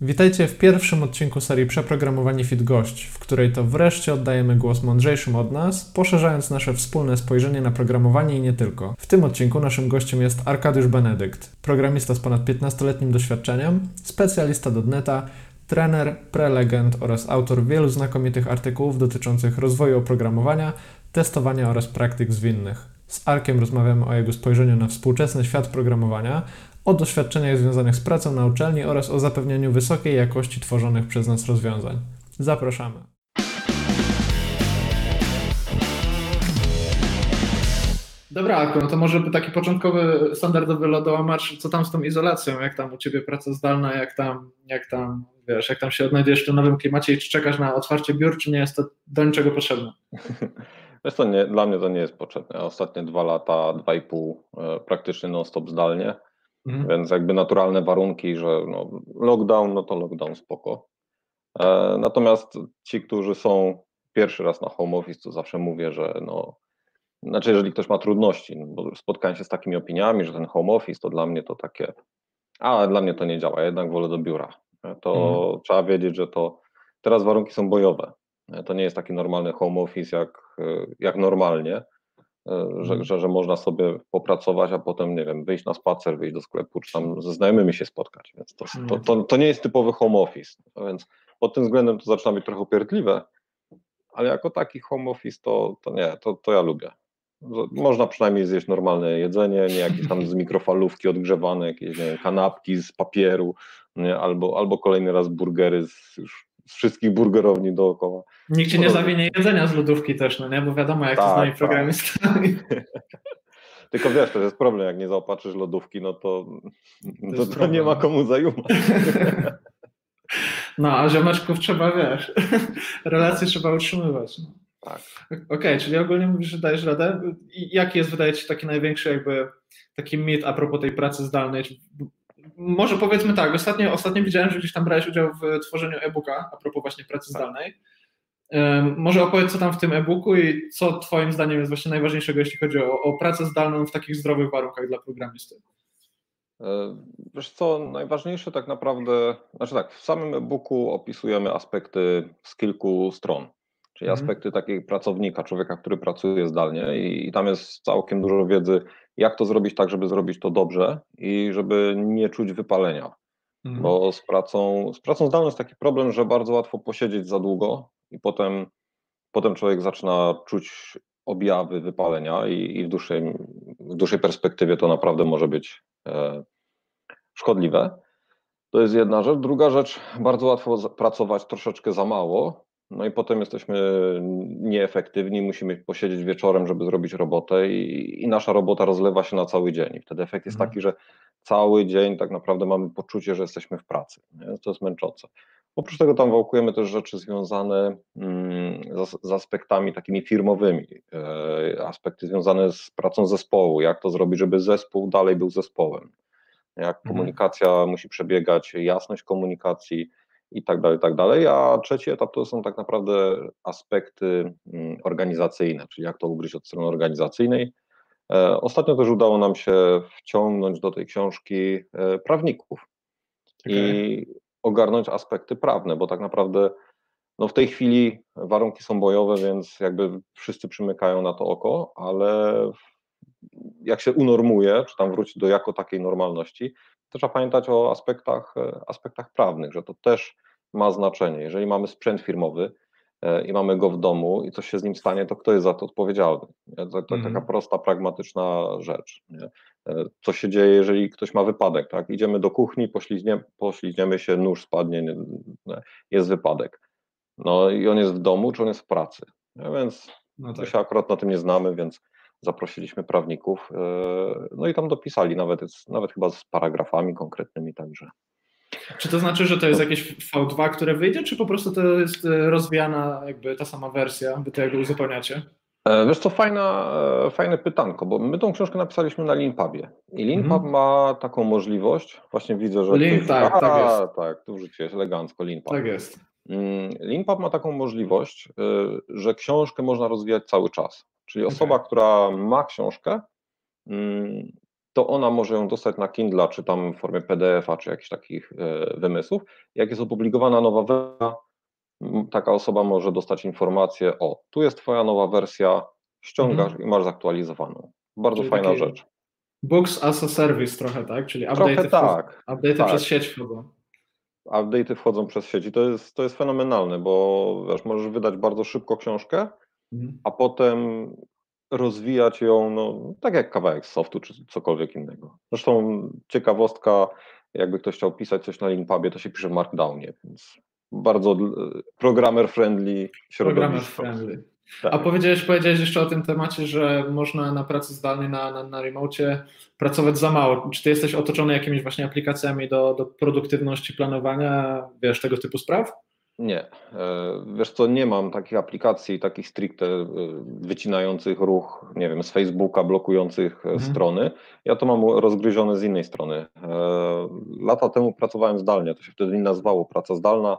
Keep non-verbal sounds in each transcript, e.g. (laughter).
Witajcie w pierwszym odcinku serii Przeprogramowanie Fit Gość, w której to wreszcie oddajemy głos mądrzejszym od nas, poszerzając nasze wspólne spojrzenie na programowanie i nie tylko. W tym odcinku naszym gościem jest Arkadiusz Benedykt, programista z ponad 15-letnim doświadczeniem, specjalista do neta, trener, prelegent oraz autor wielu znakomitych artykułów dotyczących rozwoju oprogramowania, testowania oraz praktyk zwinnych. Z Arkiem rozmawiamy o jego spojrzeniu na współczesny świat programowania, o doświadczeniach związanych z pracą na uczelni oraz o zapewnieniu wysokiej jakości tworzonych przez nas rozwiązań. Zapraszamy. Dobra, Aku, no to może taki początkowy, standardowy lodołamacz, co tam z tą izolacją, jak tam u Ciebie praca zdalna, jak tam, jak tam, wiesz, jak tam się odnajdujesz w tym nowym klimacie i czy czekasz na otwarcie biur, czy nie jest to do niczego potrzebne? (laughs) Wiesz to nie, dla mnie to nie jest potrzebne. Ostatnie dwa lata, dwa i pół e, praktycznie non-stop zdalnie, mhm. więc jakby naturalne warunki, że no, lockdown, no to lockdown spoko. E, natomiast ci, którzy są pierwszy raz na home office, to zawsze mówię, że no, znaczy jeżeli ktoś ma trudności, no, bo spotkałem się z takimi opiniami, że ten home office to dla mnie to takie, a dla mnie to nie działa, jednak wolę do biura. E, to mhm. trzeba wiedzieć, że to teraz warunki są bojowe. To nie jest taki normalny home office jak, jak normalnie, e, że, mhm. że, że można sobie popracować, a potem, nie wiem, wyjść na spacer, wyjść do sklepu, czy tam ze znajomymi się spotkać. Więc to, to, to, to nie jest typowy home office. Więc pod tym względem to zaczyna być trochę upierdliwe, ale jako taki home office to, to nie, to, to ja lubię. Można przynajmniej zjeść normalne jedzenie, nie jakieś tam z mikrofalówki odgrzewane, jakieś wiem, kanapki z papieru, nie? Albo, albo kolejny raz burgery z już z wszystkich burgerowni dookoła. Nikt ci nie zawinie jedzenia z lodówki też, no nie? Bo wiadomo, jak tak, to z nami tak. programistami. (laughs) Tylko wiesz, to jest problem, jak nie zaopatrzysz lodówki, no to, to, to, to nie ma komu zajumać. (laughs) No, a ziomeczków trzeba, wiesz, (laughs) relacje trzeba utrzymywać. No. Tak. Okej, okay, czyli ogólnie mówisz, że dajesz radę. I jaki jest, wydaje ci się, taki największy jakby taki mit a propos tej pracy zdalnej? Może powiedzmy tak, ostatnio, ostatnio widziałem, że gdzieś tam brałeś udział w tworzeniu e-booka, a propos właśnie pracy tak. zdalnej. Może opowiedz, co tam w tym e-booku i co Twoim zdaniem jest właśnie najważniejszego, jeśli chodzi o, o pracę zdalną w takich zdrowych warunkach dla programisty? E, wiesz co, najważniejsze tak naprawdę, znaczy tak, w samym e-booku opisujemy aspekty z kilku stron, czyli mhm. aspekty takiego pracownika, człowieka, który pracuje zdalnie i, i tam jest całkiem dużo wiedzy jak to zrobić tak, żeby zrobić to dobrze i żeby nie czuć wypalenia. Mhm. Bo z pracą, z pracą zdalną jest taki problem, że bardzo łatwo posiedzieć za długo i potem, potem człowiek zaczyna czuć objawy wypalenia i, i w, dłuższej, w dłuższej perspektywie to naprawdę może być e, szkodliwe. To jest jedna rzecz. Druga rzecz, bardzo łatwo pracować troszeczkę za mało no i potem jesteśmy nieefektywni, musimy posiedzieć wieczorem, żeby zrobić robotę i, i nasza robota rozlewa się na cały dzień. I wtedy efekt jest mhm. taki, że cały dzień tak naprawdę mamy poczucie, że jesteśmy w pracy. Nie? To jest męczące. Oprócz tego tam wałkujemy też rzeczy związane mm, z, z, aspektami takimi firmowymi, e, aspekty związane z pracą zespołu, jak to zrobić, żeby zespół dalej był zespołem, jak mhm. komunikacja musi przebiegać, jasność komunikacji, i tak dalej, tak dalej. A trzeci etap to są tak naprawdę aspekty mm, organizacyjne, czyli jak to ugryźć od strony organizacyjnej. E, ostatnio też udało nam się wciągnąć do tej książki e, prawników okay. i ogarnąć aspekty prawne, bo tak naprawdę no w tej chwili warunki są bojowe, więc jakby wszyscy przymykają na to oko, ale jak się unormuje, czy tam wróci do jako takiej normalności, trzeba pamiętać o aspektach, e, aspektach prawnych, że to też ma znaczenie. Jeżeli mamy sprzęt firmowy e, i mamy go w domu i coś się z nim stanie, to kto jest za to odpowiedzialny? To, to mm. taka mhm. prosta, pragmatyczna rzecz. Nie? E, co się dzieje, jeżeli ktoś ma wypadek? Tak? Idziemy do kuchni, poślizgniemy, poślizgniemy się, nóż spadnie, nie, jest wypadek. No i on jest w domu, czy on jest w pracy? Więc no tak. my się akurat na tym nie znamy, więc zaprosiliśmy prawników, e, no i tam dopisali nawet, nawet chyba z paragrafami konkretnymi, także. Czy to znaczy, że to jest jakieś V2, które wyjdzie, czy po prostu to jest e, rozwijana jakby ta sama wersja, wy to jakby uzupełniacie? E, wiesz co, fajna, fajne pytanko, bo my tą książkę napisaliśmy na Leanpubie i Leanpub mhm. ma taką możliwość, właśnie widzę, że... Lean, tak, a, tak jest. Tak, tu jest elegancko, Leanpub. Tak jest. Mm, Leanpub ma taką możliwość, że książkę można rozwijać cały czas. Czyli osoba, okay. która ma książkę, mm, to ona może ją dostać na Kindle, czy tam w formie PDF-a, czy jakichś takich wymysłów. Jak jest opublikowana nowa wersja, taka osoba może dostać informację, o, tu jest twoja nowa wersja, ściągasz mhm. i masz zaktualizowaną. Bardzo Czyli fajna rzecz. Books as a service trochę, tak? Czyli update'y, tak, update'y tak. przez sieć wchodzą. Update'y wchodzą przez sieć i to jest, to jest fenomenalne, bo wiesz, możesz wydać bardzo szybko książkę, mhm. a potem rozwijać ją, no, tak jak kawałek softu czy cokolwiek innego. Zresztą ciekawostka, jakby ktoś chciał pisać coś na Linkpubie, to się pisze w Markdownie, więc bardzo programmer friendly środowisko. Programmer friendly. Tak. A powiedziałeś, powiedziałeś jeszcze o tym temacie, że można na pracy zdalnej, na, na, na remocie pracować za mało. Czy ty jesteś otoczony jakimiś właśnie aplikacjami do, do produktywności, planowania, wiesz, tego typu spraw? Nie. E, wiesz co, nie mam takich aplikacji, takich stricte e, wycinających ruch, nie wiem, z Facebooka, blokujących e, mhm. strony. Ja to mam rozgryzione z innej strony. Lata temu pracowałem zdalnie, to się wtedy nie nazywało praca zdalna.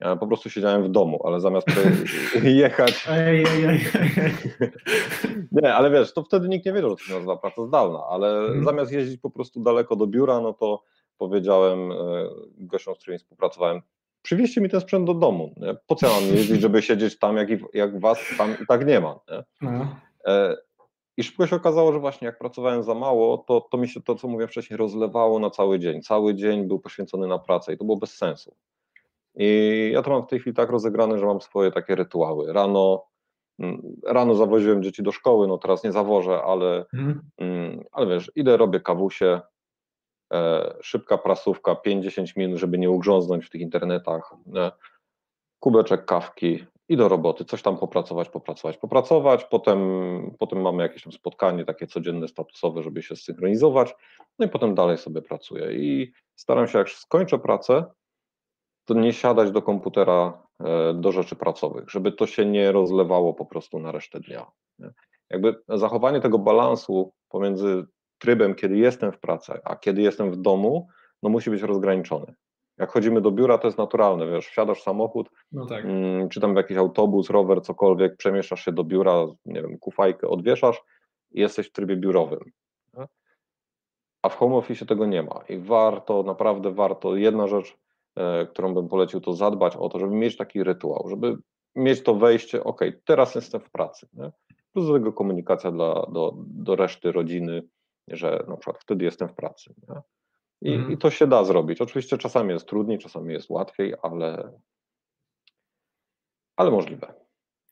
Ja po prostu siedziałem w domu, ale zamiast (laughs) jechać. Ej, ej, ej, (laughs) nie, ale wiesz, to wtedy nikt nie wiedział, że to się nazywa praca zdalna, ale hmm. zamiast jeździć po prostu daleko do biura, no to powiedziałem gościom, z którymi współpracowałem, przywieźcie mi ten sprzęt do domu. Nie? Po co mam jeździć, żeby (laughs) siedzieć tam, jak, i, jak was tam i tak nie ma. Nie? No. E, I szybko się okazało, że właśnie jak pracowałem za mało, to, to mi się to, co mówiłem wcześniej, rozlewało na cały dzień. Cały dzień był poświęcony na pracę i to było bez sensu. I ja to mam w tej chwili tak rozegrane, że mam swoje takie rytuały. Rano, mm, rano zawoziłem dzieci do szkoły, no teraz nie zawożę, ale, mhm. mm. ale wiesz, idę, robię kawusie, szybka prasówka, 5-10 minut, żeby nie ugrząznąć w tych internetach, e, kubeczek kawki i do roboty, coś tam popracować, popracować, popracować, potem, potem mamy jakieś tam spotkanie takie codzienne, statusowe, żeby się zsynchronizować, no i potem dalej sobie pracuję. I staram się, jak skończę pracę, to nie siadać do komputera e, do rzeczy pracowych, żeby to się nie rozlewało po prostu na resztę dnia. Jakby zachowanie tego balansu pomiędzy trybem, kiedy jestem w pracy, a kiedy jestem w domu, no musi być rozgraniczony. Jak chodzimy do biura, to jest naturalne, wiesz, wsiadasz w samochód, no tak. mm, czy tam w jakiś autobus, rower, cokolwiek, przemieszczasz się do biura, nie wiem, kufajkę odwieszasz i jesteś w trybie biurowym. A w home office tego nie ma i warto, naprawdę warto, jedna rzecz, E, którą bym polecił, to zadbać o to, żeby mieć taki rytuał, żeby mieć to wejście, ok, teraz jestem w pracy. Nie? Plus do tego komunikacja dla, do, do reszty rodziny, że na przykład wtedy jestem w pracy. I, mhm. I to się da zrobić. Oczywiście czasami jest trudniej, czasami jest łatwiej, ale, ale możliwe.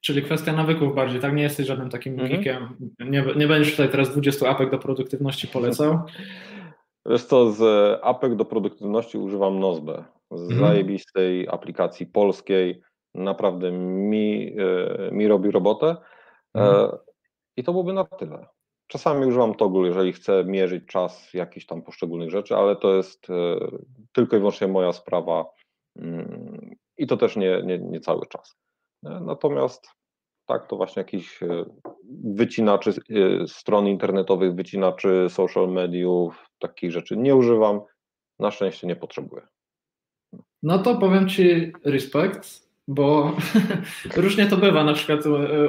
Czyli kwestia nawyków bardziej, tak? Nie jesteś żadnym takim mhm. geekiem. Nie, nie będziesz tutaj teraz 20 apek do produktywności polecał. (laughs) Wiesz co, z apek do produktywności używam Nozbe z mhm. zajebistej aplikacji polskiej, naprawdę mi, e, mi robi robotę. E, mhm. I to byłoby na tyle. Czasami używam toggle, jeżeli chcę mierzyć czas jakichś tam poszczególnych rzeczy, ale to jest e, tylko i wyłącznie moja sprawa mm, i to też nie, nie, nie cały czas. Natomiast tak, to właśnie jakiś wycinaczy stron internetowych, wycinaczy social mediów, takich rzeczy nie używam. Na szczęście nie potrzebuję. No to powiem Ci respekt, bo (laughs) różnie to bywa na przykład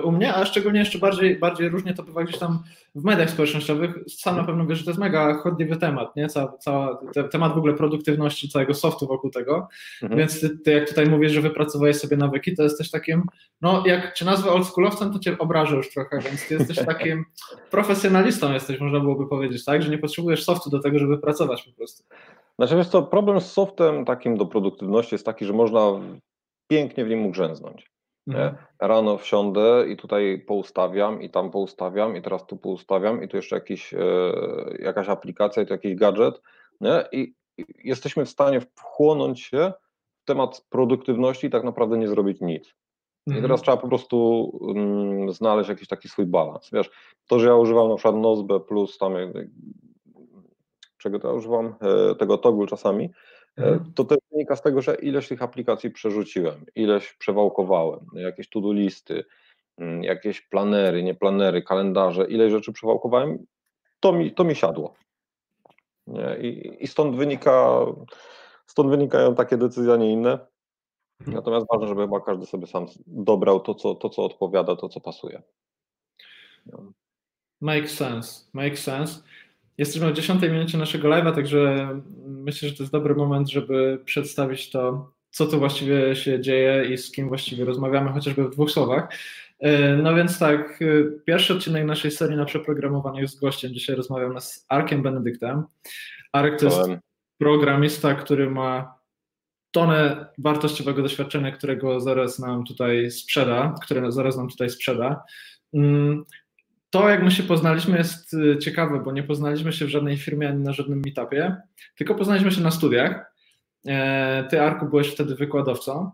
u mnie, a szczególnie jeszcze bardziej, bardziej różnie to bywa gdzieś tam w mediach społecznościowych. Sam na pewno wiesz, że to jest mega chodliwy temat, nie? Ca, cała, te, temat w ogóle produktywności całego softu wokół tego, mhm. więc ty, ty, jak tutaj mówisz, że wypracowałeś sobie nawyki, to jesteś takim, no jak cię nazwę oldschoolowcem, to cię obrażę już trochę, więc ty jesteś (laughs) takim profesjonalistą jesteś, można byłoby powiedzieć, tak? Że nie potrzebujesz softu do tego, żeby pracować po prostu. Znaczy wiesz co, problem z softem takim do produktywności jest taki, że można pięknie w nim ugrzęznąć. Mhm. Rano wsiądę i tutaj poustawiam i tam poustawiam i teraz tu poustawiam i tu jeszcze jakiś, e, jakaś aplikacja i tu jakiś gadżet nie? I, jesteśmy w stanie wchłonąć się w temat produktywności i tak naprawdę nie zrobić nic. Mhm. I teraz trzeba po prostu mm, znaleźć jakiś taki swój balans. Wiesz, to, że ja używam na przykład Nozbe plus tam czego to ja używam, e, tego toggle czasami, mhm. To też wynika z tego, że ileś tych aplikacji przerzuciłem, ileś przewałkowałem, jakieś to-do listy, mm, jakieś planery, nie planery, kalendarze, ile rzeczy przewałkowałem, to mi, to mi siadło. I, I stąd wynika, stąd wynikają takie decyzje, a nie inne. Mhm. Natomiast ważne, żeby chyba każdy sobie sam dobrał to, co, to, co odpowiada, to, co pasuje. Make sense, make sense. Jesteśmy w dziesiątej minucie naszego live'a, także myślę, że to jest dobry moment, żeby przedstawić to, co tu właściwie się dzieje i z kim właściwie rozmawiamy, chociażby w dwóch słowach. E, no więc tak, e, pierwszy odcinek naszej serii na przeprogramowanie jest gościem. Dzisiaj rozmawiamy z Arkiem Benedyktem. Arek to jest programista, który ma tonę wartościowego doświadczenia, którego zaraz nam tutaj sprzeda, które zaraz nam tutaj sprzeda. Mm, to, jak my się poznaliśmy, jest y, ciekawe, bo nie poznaliśmy się w żadnej firmie ani na żadnym meetupie, tylko poznaliśmy się na studiach. E, ty, Arku, byłeś wtedy wykładowcą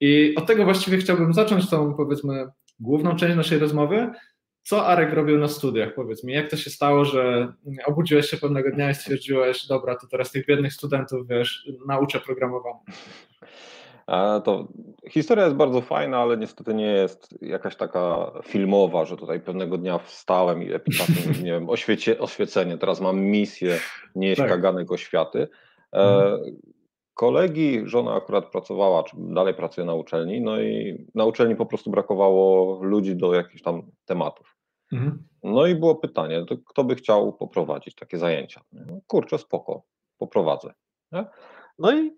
i od tego właściwie chciałbym zacząć tą, powiedzmy, główną część naszej rozmowy. Co Arek robił na studiach? Powiedz mi, jak to się stało, że obudziłeś się pewnego dnia i stwierdziłeś, dobra, to teraz tych biednych studentów, wiesz, nauczę programowania? To historia jest bardzo fajna, ale niestety nie jest jakaś taka filmowa, że tutaj pewnego dnia wstałem i epitafium, (laughs) nie wiem, oświecie, oświecenie, teraz mam misję nieść tak. kaganek oświaty. E, mhm. kolegi, żona akurat pracowała, czy dalej pracuje na uczelni, no i na uczelni po prostu brakowało ludzi do jakichś tam tematów. Mhm. No i było pytanie, to kto by chciał poprowadzić takie zajęcia? No, kurczę, spoko, poprowadzę. Nie? No i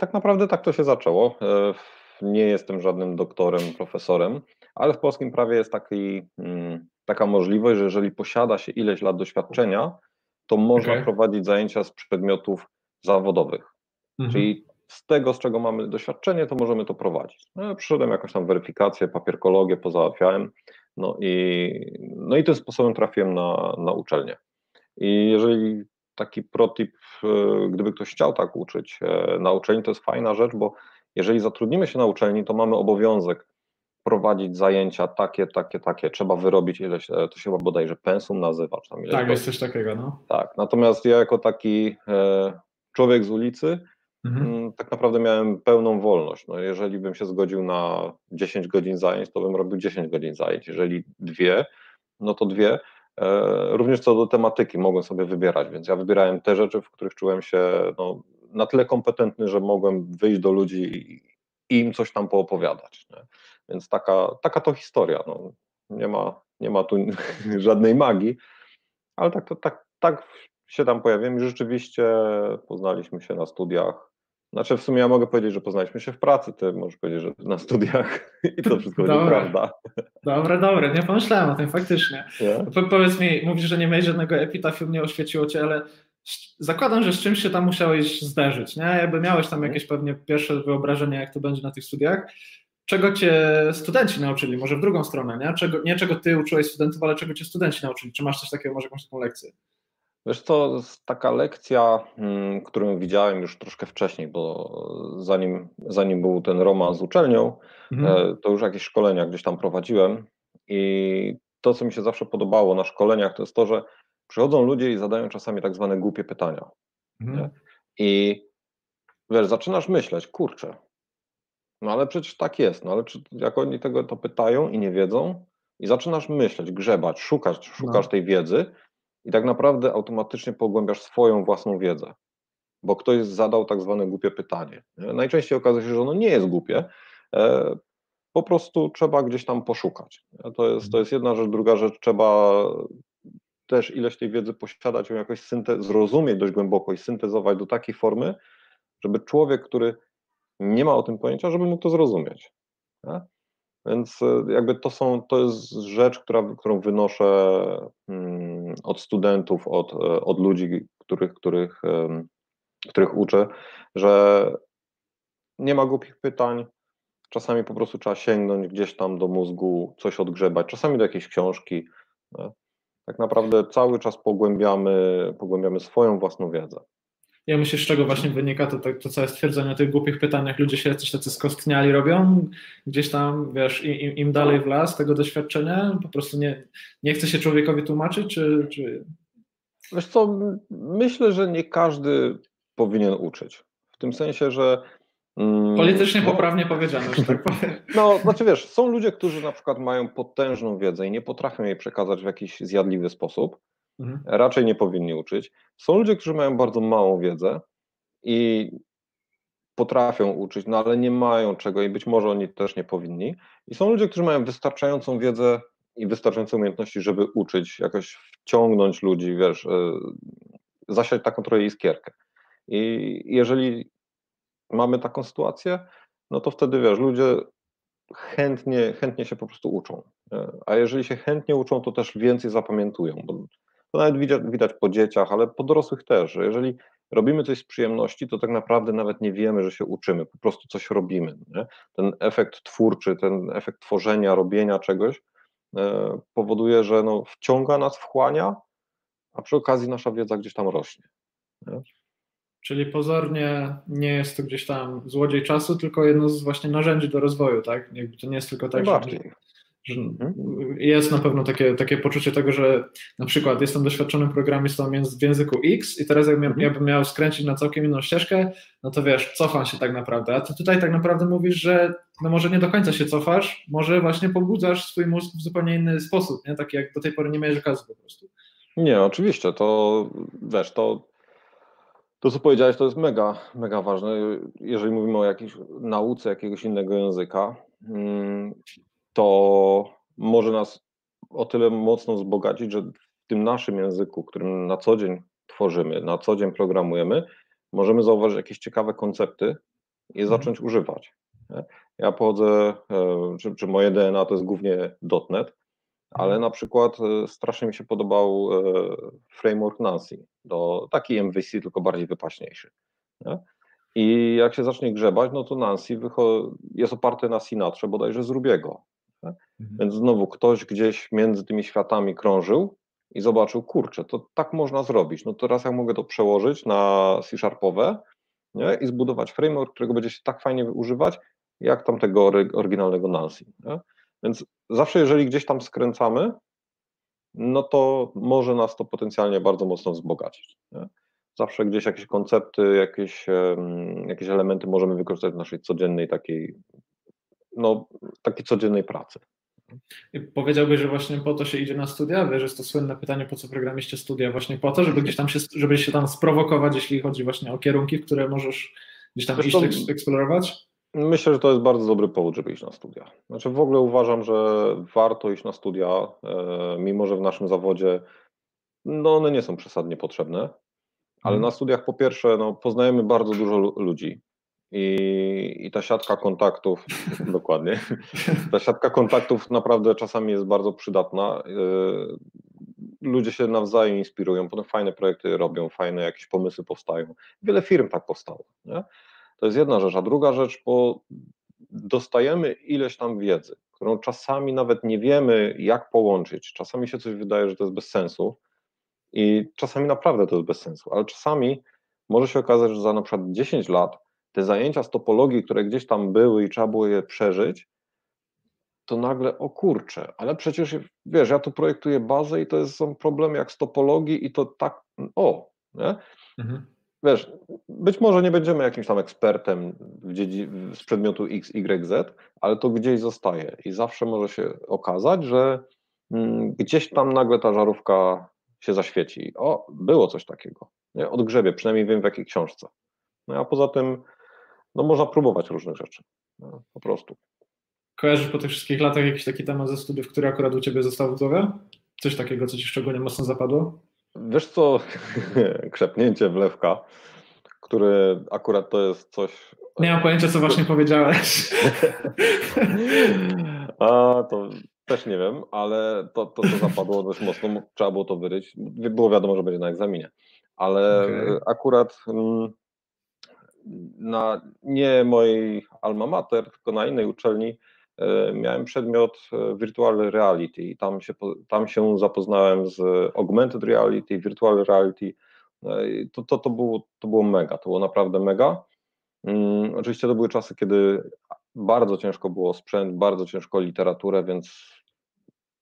tak naprawdę tak to się zaczęło. E, nie jestem żadnym doktorem, profesorem, ale w polskim prawie jest taki, mm, taka możliwość, że jeżeli posiada się ileś lat doświadczenia, to można okay. prowadzić zajęcia z przedmiotów zawodowych. Mhm. Czyli z tego, z czego mamy doświadczenie, to możemy to prowadzić. No, ja przyszedłem jakąś tam weryfikację, papierkologię pozałatwiałem, no i, no i tym sposobem trafiłem na, na uczelnię. I jeżeli taki protip, e, gdyby ktoś chciał tak uczyć e, na uczelni, to jest fajna rzecz, bo jeżeli zatrudnimy się na uczelni, to mamy obowiązek prowadzić zajęcia takie, takie, takie, trzeba wyrobić ileś, e, to się chyba bodajże pensum nazywa. Czy tam tak, jest coś takiego, no. Tak, natomiast ja jako taki człowiek z ulicy, mhm. Mm, tak naprawdę miałem pełną wolność. No, jeżeli bym się zgodził na 10 godzin zajęć, to bym robił 10 godzin zajęć. Jeżeli dwie, no to dwie. E, również co do tematyki mogłem sobie wybierać, więc ja wybierałem te rzeczy, w których czułem się no, na tyle kompetentny, że mogłem wyjść do ludzi i im coś tam poopowiadać. Nie? Więc taka, taka to historia. No. Nie, ma, nie ma tu (laughs) żadnej magii, ale tak, to, tak, tak się tam pojawiłem i rzeczywiście poznaliśmy się na studiach znaczy w sumie ja mogę powiedzieć, że poznaliśmy się w pracy, ty możesz powiedzieć, że na studiach (laughs) i to wszystko będzie prawda. Dobra, dobra, nie pomyślałem o tym faktycznie. Po, powiedz mi, mówisz, że nie miałeś żadnego epitafium, nie oświeciło cię, ale zakładam, że z czymś się tam musiałeś zderzyć, nie? Jakby miałeś tam jakieś pewnie pierwsze wyobrażenie, jak to będzie na tych studiach. Czego cię studenci nauczyli? Może w drugą stronę, nie? Czego, nie czego ty uczyłeś studentów, ale czego cię studenci nauczyli? Czy masz coś takiego, może jakąś taką lekcję? Wiesz co, taka lekcja, mm, którą widziałem już troszkę wcześniej, bo zanim, zanim był ten romans z uczelnią, mhm. E, to już jakieś szkolenia gdzieś tam prowadziłem i to, co mi się zawsze podobało na szkoleniach, to jest to, że przychodzą ludzie i zadają czasami tak zwane głupie pytania. Mhm. I wiesz, zaczynasz myśleć, kurczę, no ale przecież tak jest, no ale czy, jak oni tego to pytają i nie wiedzą, i zaczynasz myśleć, grzebać, szukać, szukasz no. tej wiedzy, i tak naprawdę automatycznie pogłębiasz swoją własną wiedzę, bo ktoś zadał tak zwane głupie pytanie. Najczęściej okazuje się, że ono nie jest głupie, e, po prostu trzeba gdzieś tam poszukać. To jest, to jest jedna rzecz. Druga rzecz, trzeba też ileś tej wiedzy posiadać, ją jakoś zrozumieć dość głęboko i syntezować do takiej formy, żeby człowiek, który nie ma o tym pojęcia, żeby mógł to zrozumieć. Więc e, jakby to są, to jest rzecz, która, którą wynoszę mm, od studentów, od, e, od ludzi, których, których, których uczę, że nie ma głupich pytań. Czasami po prostu trzeba sięgnąć gdzieś tam do mózgu, coś odgrzebać, czasami do jakiejś książki. Tak naprawdę cały czas pogłębiamy, pogłębiamy swoją własną wiedzę. Ja myślę, z czego właśnie wynika to, to, to całe stwierdzenie o tych głupich pytaniach. Ludzie się coś tacy skostniali robią, gdzieś tam, wiesz, im, im dalej w las tego doświadczenia, po prostu nie, nie chce się człowiekowi tłumaczyć, czy, czy... Wiesz co, myślę, że nie każdy powinien uczyć. W tym sensie, że mm, Politycznie no, poprawnie powiedziane, że tak powiem. (laughs) No, znaczy wiesz, są ludzie, którzy na przykład mają potężną wiedzę i nie potrafią jej przekazać w jakiś zjadliwy sposób, Mhm. Raczej nie powinni uczyć. Są ludzie, którzy mają bardzo małą wiedzę i potrafią uczyć, no ale nie mają czego i być może oni też nie powinni. I są ludzie, którzy mają wystarczającą wiedzę i wystarczające umiejętności, żeby uczyć, jakoś wciągnąć ludzi, wiesz, zasiać taką trochę iskierkę. I jeżeli mamy taką sytuację, no to wtedy wiesz, ludzie chętnie, chętnie się po prostu uczą. A jeżeli się chętnie uczą, to też więcej zapamiętują. Bo to nawet widać, widać po dzieciach, ale po dorosłych też, że jeżeli robimy coś z przyjemności, to tak naprawdę nawet nie wiemy, że się uczymy, po prostu coś robimy. Nie? Ten efekt twórczy, ten efekt tworzenia, robienia czegoś e, powoduje, że no, wciąga nas, wchłania, a przy okazji nasza wiedza gdzieś tam rośnie. Nie? Czyli pozornie nie jest to gdzieś tam złodziej czasu, tylko jedno z właśnie narzędzi do rozwoju, tak? Jakby to nie jest tylko tak, że. Jest na pewno takie, takie poczucie tego, że na przykład jestem doświadczonym programistą w języku X i teraz jak mhm. ja bym miał skręcić na całkiem inną ścieżkę, no to wiesz, cofam się tak naprawdę, a ty tutaj tak naprawdę mówisz, że no może nie do końca się cofasz, może właśnie pobudzasz swój mózg w zupełnie inny sposób, nie? Tak jak do tej pory nie miałeś okazu po prostu. Nie, oczywiście, to wiesz, to to, co powiedziałeś, to jest mega, mega ważne. Jeżeli mówimy o jakiejś nauce jakiegoś innego języka, mm, to może nas o tyle mocno wzbogacić, że w tym naszym języku, którym na co dzień tworzymy, na co dzień programujemy, możemy zauważyć jakieś ciekawe koncepty i mhm. zacząć używać. Ja pochodzę, e, czy, czy moje DNA to jest głównie .NET, ale mhm. na przykład e, strasznie mi się podobał e, framework Nancy, do taki MVC, tylko bardziej wypaśniejszy. Nie? I jak się zacznie grzebać, no to Nancy jest oparty na Sinatrze bodajże z Rubiego. Mhm. Więc znowu ktoś gdzieś między tymi światami krążył i zobaczył, kurczę, to tak można zrobić. No teraz jak mogę to przełożyć na C-sharpowe nie? i zbudować framework, którego będzie się tak fajnie używać, jak tamtego oryginalnego Nancy. Nie? Więc zawsze, jeżeli gdzieś tam skręcamy, no to może nas to potencjalnie bardzo mocno wzbogacić. Nie? Zawsze gdzieś jakieś koncepty, jakieś, jakieś elementy możemy wykorzystać w naszej codziennej takiej, no, takiej codziennej pracy. I powiedziałbyś, że właśnie po to się idzie na studia? Wiesz, jest to słynne pytanie, po co programiście studia? Właśnie po to, żeby gdzieś tam się, żeby się tam sprowokować, jeśli chodzi właśnie o kierunki, w które możesz gdzieś tam Zresztą, iść, eksplorować? Myślę, że to jest bardzo dobry powód, żeby iść na studia. Znaczy w ogóle uważam, że warto iść na studia, e, mimo że w naszym zawodzie no one nie są przesadnie potrzebne, ale mhm. na studiach po pierwsze no, poznajemy bardzo dużo ludzi i, i ta siatka kontaktów, (laughs) dokładnie, ta siatka kontaktów naprawdę czasami jest bardzo przydatna. E, ludzie się nawzajem inspirują, potem fajne projekty robią, fajne jakieś pomysły powstają. Wiele firm tak powstało. Nie? To jest jedna rzecz. A druga rzecz, bo dostajemy ileś tam wiedzy, którą czasami nawet nie wiemy, jak połączyć. Czasami się coś wydaje, że to jest bez sensu i czasami naprawdę to jest bez sensu, ale czasami może się okazać, że za na przykład 10 lat te zajęcia z topologii, które gdzieś tam były i trzeba było je przeżyć, to nagle, o kurczę, ale przecież wiesz, ja tu projektuję bazę i to jest, są problemy jak z topologii i to tak, o, nie? Mhm wiesz, być może nie będziemy jakimś tam ekspertem w dziedzi, z przedmiotu X, Y, Z, ale to gdzieś zostaje i zawsze może się okazać, że mm, gdzieś tam nagle ta żarówka się zaświeci. O, było coś takiego. Nie? Odgrzebie, przynajmniej wiem w jakiej książce. No a poza tym, no można próbować różnych rzeczy. No, po prostu. Kojarzysz po tych wszystkich latach jakiś taki temat ze studiów, który akurat u Ciebie został w głowie? Coś takiego, co Ci szczególnie mocno zapadło? Wiesz co, (laughs) krzepnięcie w lewka, które akurat to jest coś... Nie mam pojęcia, co właśnie powiedziałeś. (laughs) A, to też nie wiem, ale to, to, to zapadło dość mocno, trzeba było to wyryć. Było wiadomo, że będzie na egzaminie, ale okay. akurat mm, na nie mojej alma mater, tylko na innej uczelni E, miałem przedmiot e, Virtual Reality i tam się, tam się zapoznałem z Augmented Reality, Virtual Reality. E, to, to, to, było, to było mega, to było naprawdę mega. Um, oczywiście to były czasy, kiedy bardzo ciężko było sprzęt, bardzo ciężko literaturę, więc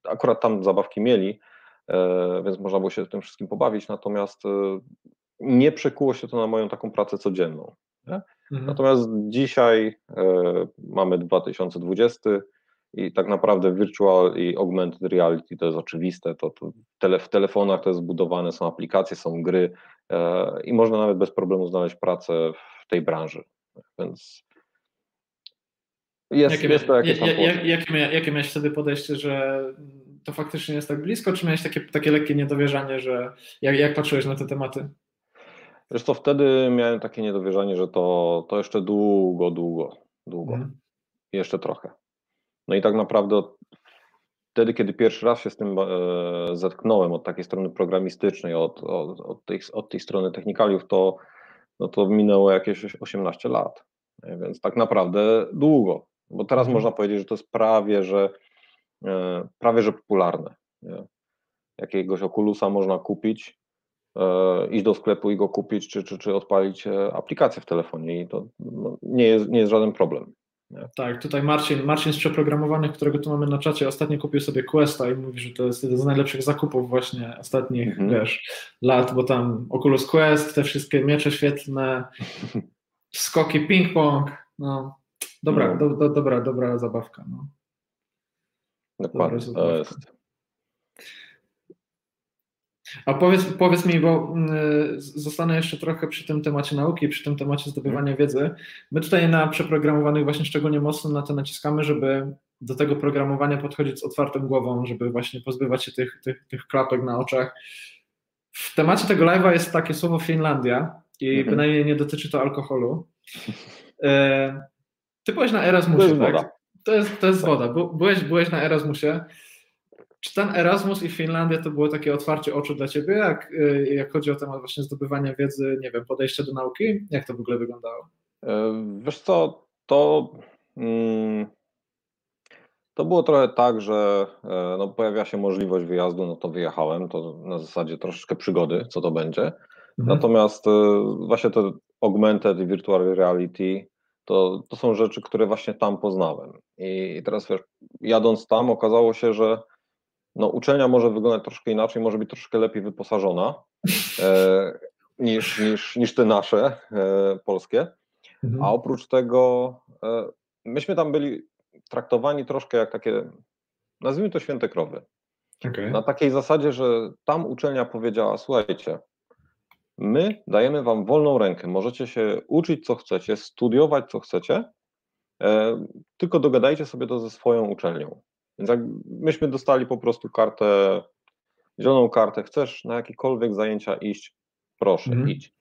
akurat tam zabawki mieli, więc można było się tym wszystkim pobawić, natomiast nie przekuło się to na moją taką pracę codzienną. Mhm. Natomiast dzisiaj e, mamy 2020 i tak naprawdę virtual i augmented reality to jest oczywiste, to, to tele, w telefonach to jest zbudowane, są aplikacje, są gry e, i można nawet bez problemu znaleźć pracę w tej branży, więc jest, jakie, jest to jakieś jak, jakie, jakie miałeś wtedy podejście, że to faktycznie jest tak blisko, czy miałeś takie, takie lekkie niedowierzanie, że jak, jak patrzyłeś na te tematy? Wiesz to wtedy miałem takie niedowierzanie, że to, to jeszcze długo, długo, długo. Mhm. Jeszcze trochę. No i tak naprawdę wtedy, kiedy pierwszy raz się z tym e, zetknąłem od takiej strony programistycznej, od, od, od, tej, od tej strony technikaliów, to, no to minęło jakieś 18 lat. Więc tak naprawdę długo. Bo teraz mhm. można powiedzieć, że to jest prawie, że e, prawie, że popularne. Nie? Jakiegoś okulusa można kupić, e, iść do sklepu i go kupić, czy, czy, czy odpalić aplikację w telefonie i to no, nie, jest, nie jest żaden problem. Nie? Tak, tutaj Marcin, Marcin z przeprogramowanych, którego tu mamy na czacie, ostatnio kupił sobie Questa i mówi, że to jest jeden z najlepszych zakupów właśnie ostatnich, -hmm. wiesz, lat, bo tam Oculus Quest, te wszystkie miecze świetlne, (laughs) skoki ping-pong, no, dobra, no. Do, do, dobra, dobra zabawka, no. Dokładnie, to jest a powiedz, powiedz mi, bo y, zostanę jeszcze trochę przy tym temacie nauki, przy tym temacie zdobywania wiedzy. My tutaj na przeprogramowanych właśnie szczególnie mocno na to naciskamy, żeby do tego programowania podchodzić z otwartą głową, żeby właśnie pozbywać się tych, tych, tych klapek na oczach. W temacie tego live'a jest takie słowo Finlandia i mhm. bynajmniej nie dotyczy to alkoholu. E, ty byłeś na Erasmusie, to tak? Woda. To jest, to jest woda. Byłeś, byłeś na Erasmusie. Czy ten Erasmus i Finlandia to było takie otwarcie oczu dla Ciebie, jak, y, jak chodzi o temat właśnie zdobywania wiedzy, nie wiem, podejścia do nauki? Jak to w ogóle wyglądało? E, wiesz co, to, mm, to było trochę tak, że e, no, pojawia się możliwość wyjazdu, no to wyjechałem, to na zasadzie troszeczkę przygody, co to będzie. Mhm. Natomiast e, właśnie to augmented i virtual reality to, to są rzeczy, które właśnie tam poznałem. I teraz wiesz, jadąc tam okazało się, że no, uczelnia może wyglądać troszkę inaczej, może być troszkę lepiej wyposażona e, (laughs) niż, niż, niż te nasze e, polskie. Mhm. A oprócz tego e, myśmy tam byli traktowani troszkę jak takie, nazwijmy to święte krowy. Okay. Na takiej zasadzie, że tam uczelnia powiedziała: Słuchajcie, my dajemy wam wolną rękę, możecie się uczyć co chcecie, studiować co chcecie, e, tylko dogadajcie sobie to ze swoją uczelnią. Więc jak myśmy dostali po prostu kartę, zieloną kartę, chcesz na jakiekolwiek zajęcia iść, proszę, mm. idź.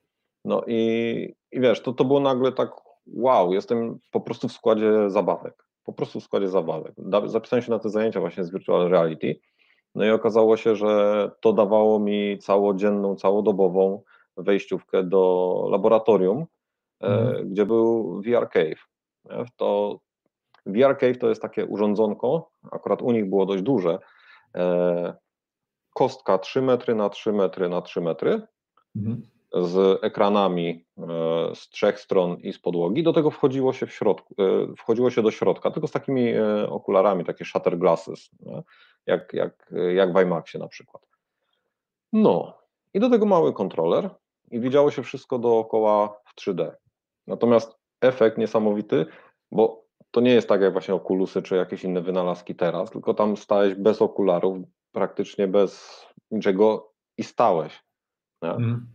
No i, i wiesz, to, to było nagle tak, wow, jestem po prostu w składzie zabawek, po prostu w składzie zabawek. Zapisałem się na te zajęcia właśnie z virtual reality, no i okazało się, że to dawało mi całodzienną, całodobową wejściówkę do laboratorium, mm. gdzie był VR Cave. To VR Cave to jest takie urządzonko, akurat u nich było dość duże, e, kostka 3 metry na 3 metry na 3 metry, mhm. z ekranami e, z trzech stron i z podłogi. Do tego wchodziło się w środku, e, wchodziło się do środka, tylko z takimi okularami, takie shutter glasses, jak, jak, jak w IMAXie na przykład. No i do tego mały kontroler i widziało się wszystko dookoła w 3D. Natomiast efekt niesamowity, bo to nie jest tak jak właśnie okulusy czy jakieś inne wynalazki teraz, tylko tam stałeś bez okularów, praktycznie bez niczego i stałeś. Nie? Mm.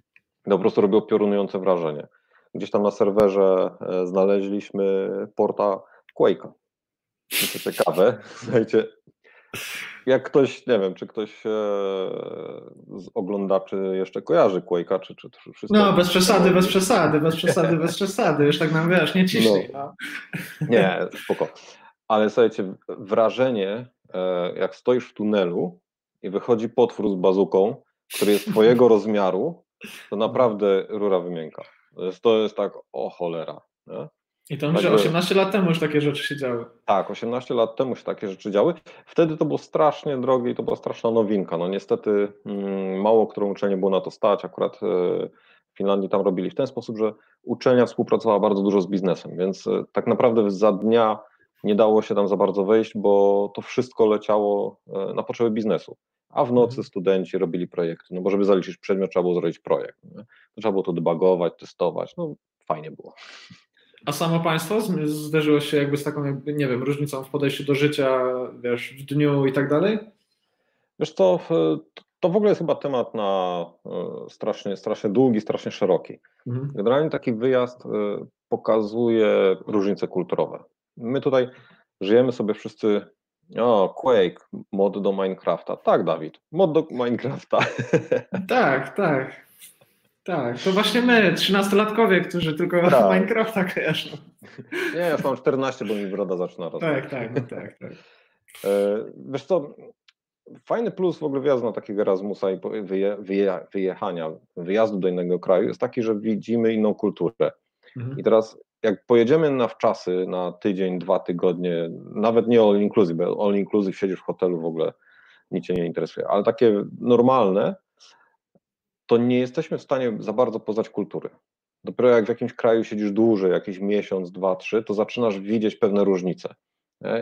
To po prostu robiło piorunujące wrażenie. Gdzieś tam na serwerze e, znaleźliśmy porta Quake'a. To ciekawe, (laughs) słuchajcie, jak ktoś, nie wiem, czy ktoś e, z oglądaczy jeszcze kojarzy Quake'a, czy, czy wszystko... No, bez przesady, bez przesady, bez przesady, bez przesady, już tak nam wiesz, nie ciśnij. No. no. Nie, spoko. Ale słuchajcie, wrażenie, e, jak stoisz w tunelu i wychodzi potwór z bazuką, który jest twojego rozmiaru, to naprawdę rura wymięka. To jest, to jest tak, o cholera. Nie? I to myślę, 18 lat temu już takie rzeczy się działy. Tak, 18 lat temu się takie rzeczy działy. Wtedy to było strasznie drogie i to była straszna nowinka. No niestety mm, mało którą uczelnię było na to stać. Akurat e, w Finlandii tam robili w ten sposób, że uczelnia współpracowała bardzo dużo z biznesem, więc e, tak naprawdę za dnia nie dało się tam za bardzo wejść, bo to wszystko leciało e, na potrzeby biznesu. A w nocy mhm. studenci robili projekty, no bo żeby zaliczyć przedmiot trzeba było zrobić projekt. Nie? Trzeba było to debugować, testować, no fajnie było. A samo państwo zderzyło się jakby z taką, nie wiem, różnicą w podejściu do życia, wiesz, w dniu i tak dalej? Wiesz to, to w ogóle jest chyba temat na e, strasznie, strasznie długi, strasznie szeroki. Mhm. Generalnie taki wyjazd e, pokazuje różnice kulturowe. My tutaj żyjemy sobie wszyscy O, Quake, mod do Minecrafta. Tak, Dawid, mod do Minecrafta. (laughs) Tak, tak. Tak, to właśnie my, trzynastolatkowie, którzy tylko tak. Minecrafta kojarzą. Nie, ja mam 14, bo mi broda zaczyna rosnąć. Tak, tak, no tak, tak. E, wiesz co, fajny plus w ogóle wjazdu na takiego Erasmusa i wyje, wyje, wyjechania, wyjazdu do innego kraju jest taki, że widzimy inną kulturę. Mhm. I teraz jak pojedziemy na wczasy, na tydzień, dwa tygodnie, nawet nie all inclusive, bo all inclusive siedzisz w hotelu w ogóle, nic cię nie interesuje, ale takie normalne, to nie jesteśmy w stanie za bardzo poznać kultury. Dopiero jak w jakimś kraju siedzisz dłużej, jakiś miesiąc, dwa, trzy, to zaczynasz widzieć pewne różnice.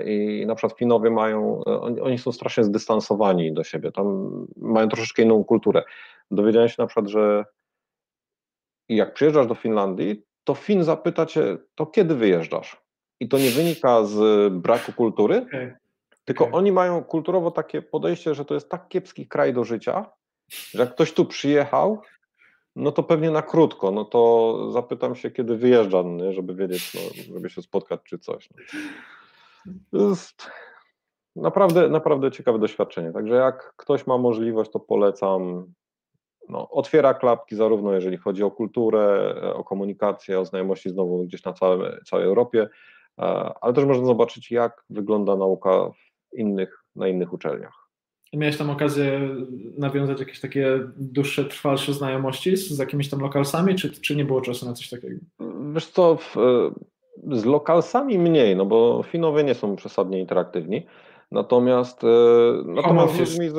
I na przykład Finowie mają, oni są strasznie zdystansowani do siebie, tam mają troszeczkę inną kulturę. Dowiedziałem się na przykład, że jak przyjeżdżasz do Finlandii, to Fin zapyta cię, to kiedy wyjeżdżasz? I to nie wynika z braku kultury, okay. tylko okay. oni mają kulturowo takie podejście, że to jest tak kiepski kraj do życia, że jak ktoś tu przyjechał, no to pewnie na krótko, no to zapytam się, kiedy wyjeżdżam, żeby wiedzieć, no, żeby się spotkać czy coś. No. Jest naprawdę, naprawdę ciekawe doświadczenie. Także jak ktoś ma możliwość, to polecam. No, otwiera klapki zarówno jeżeli chodzi o kulturę, o komunikację, o znajomości znowu gdzieś na całe, całej Europie, e, ale też można zobaczyć, jak wygląda nauka innych, na innych uczelniach. Miałeś tam okazję nawiązać jakieś takie dłuższe, trwalsze znajomości z, z jakimiś tam lokalsami, czy, czy nie było czasu na coś takiego? Wiesz co, w, z lokalsami mniej, no bo Finowie nie są przesadnie interaktywni. Natomiast, e, natomiast ludźmi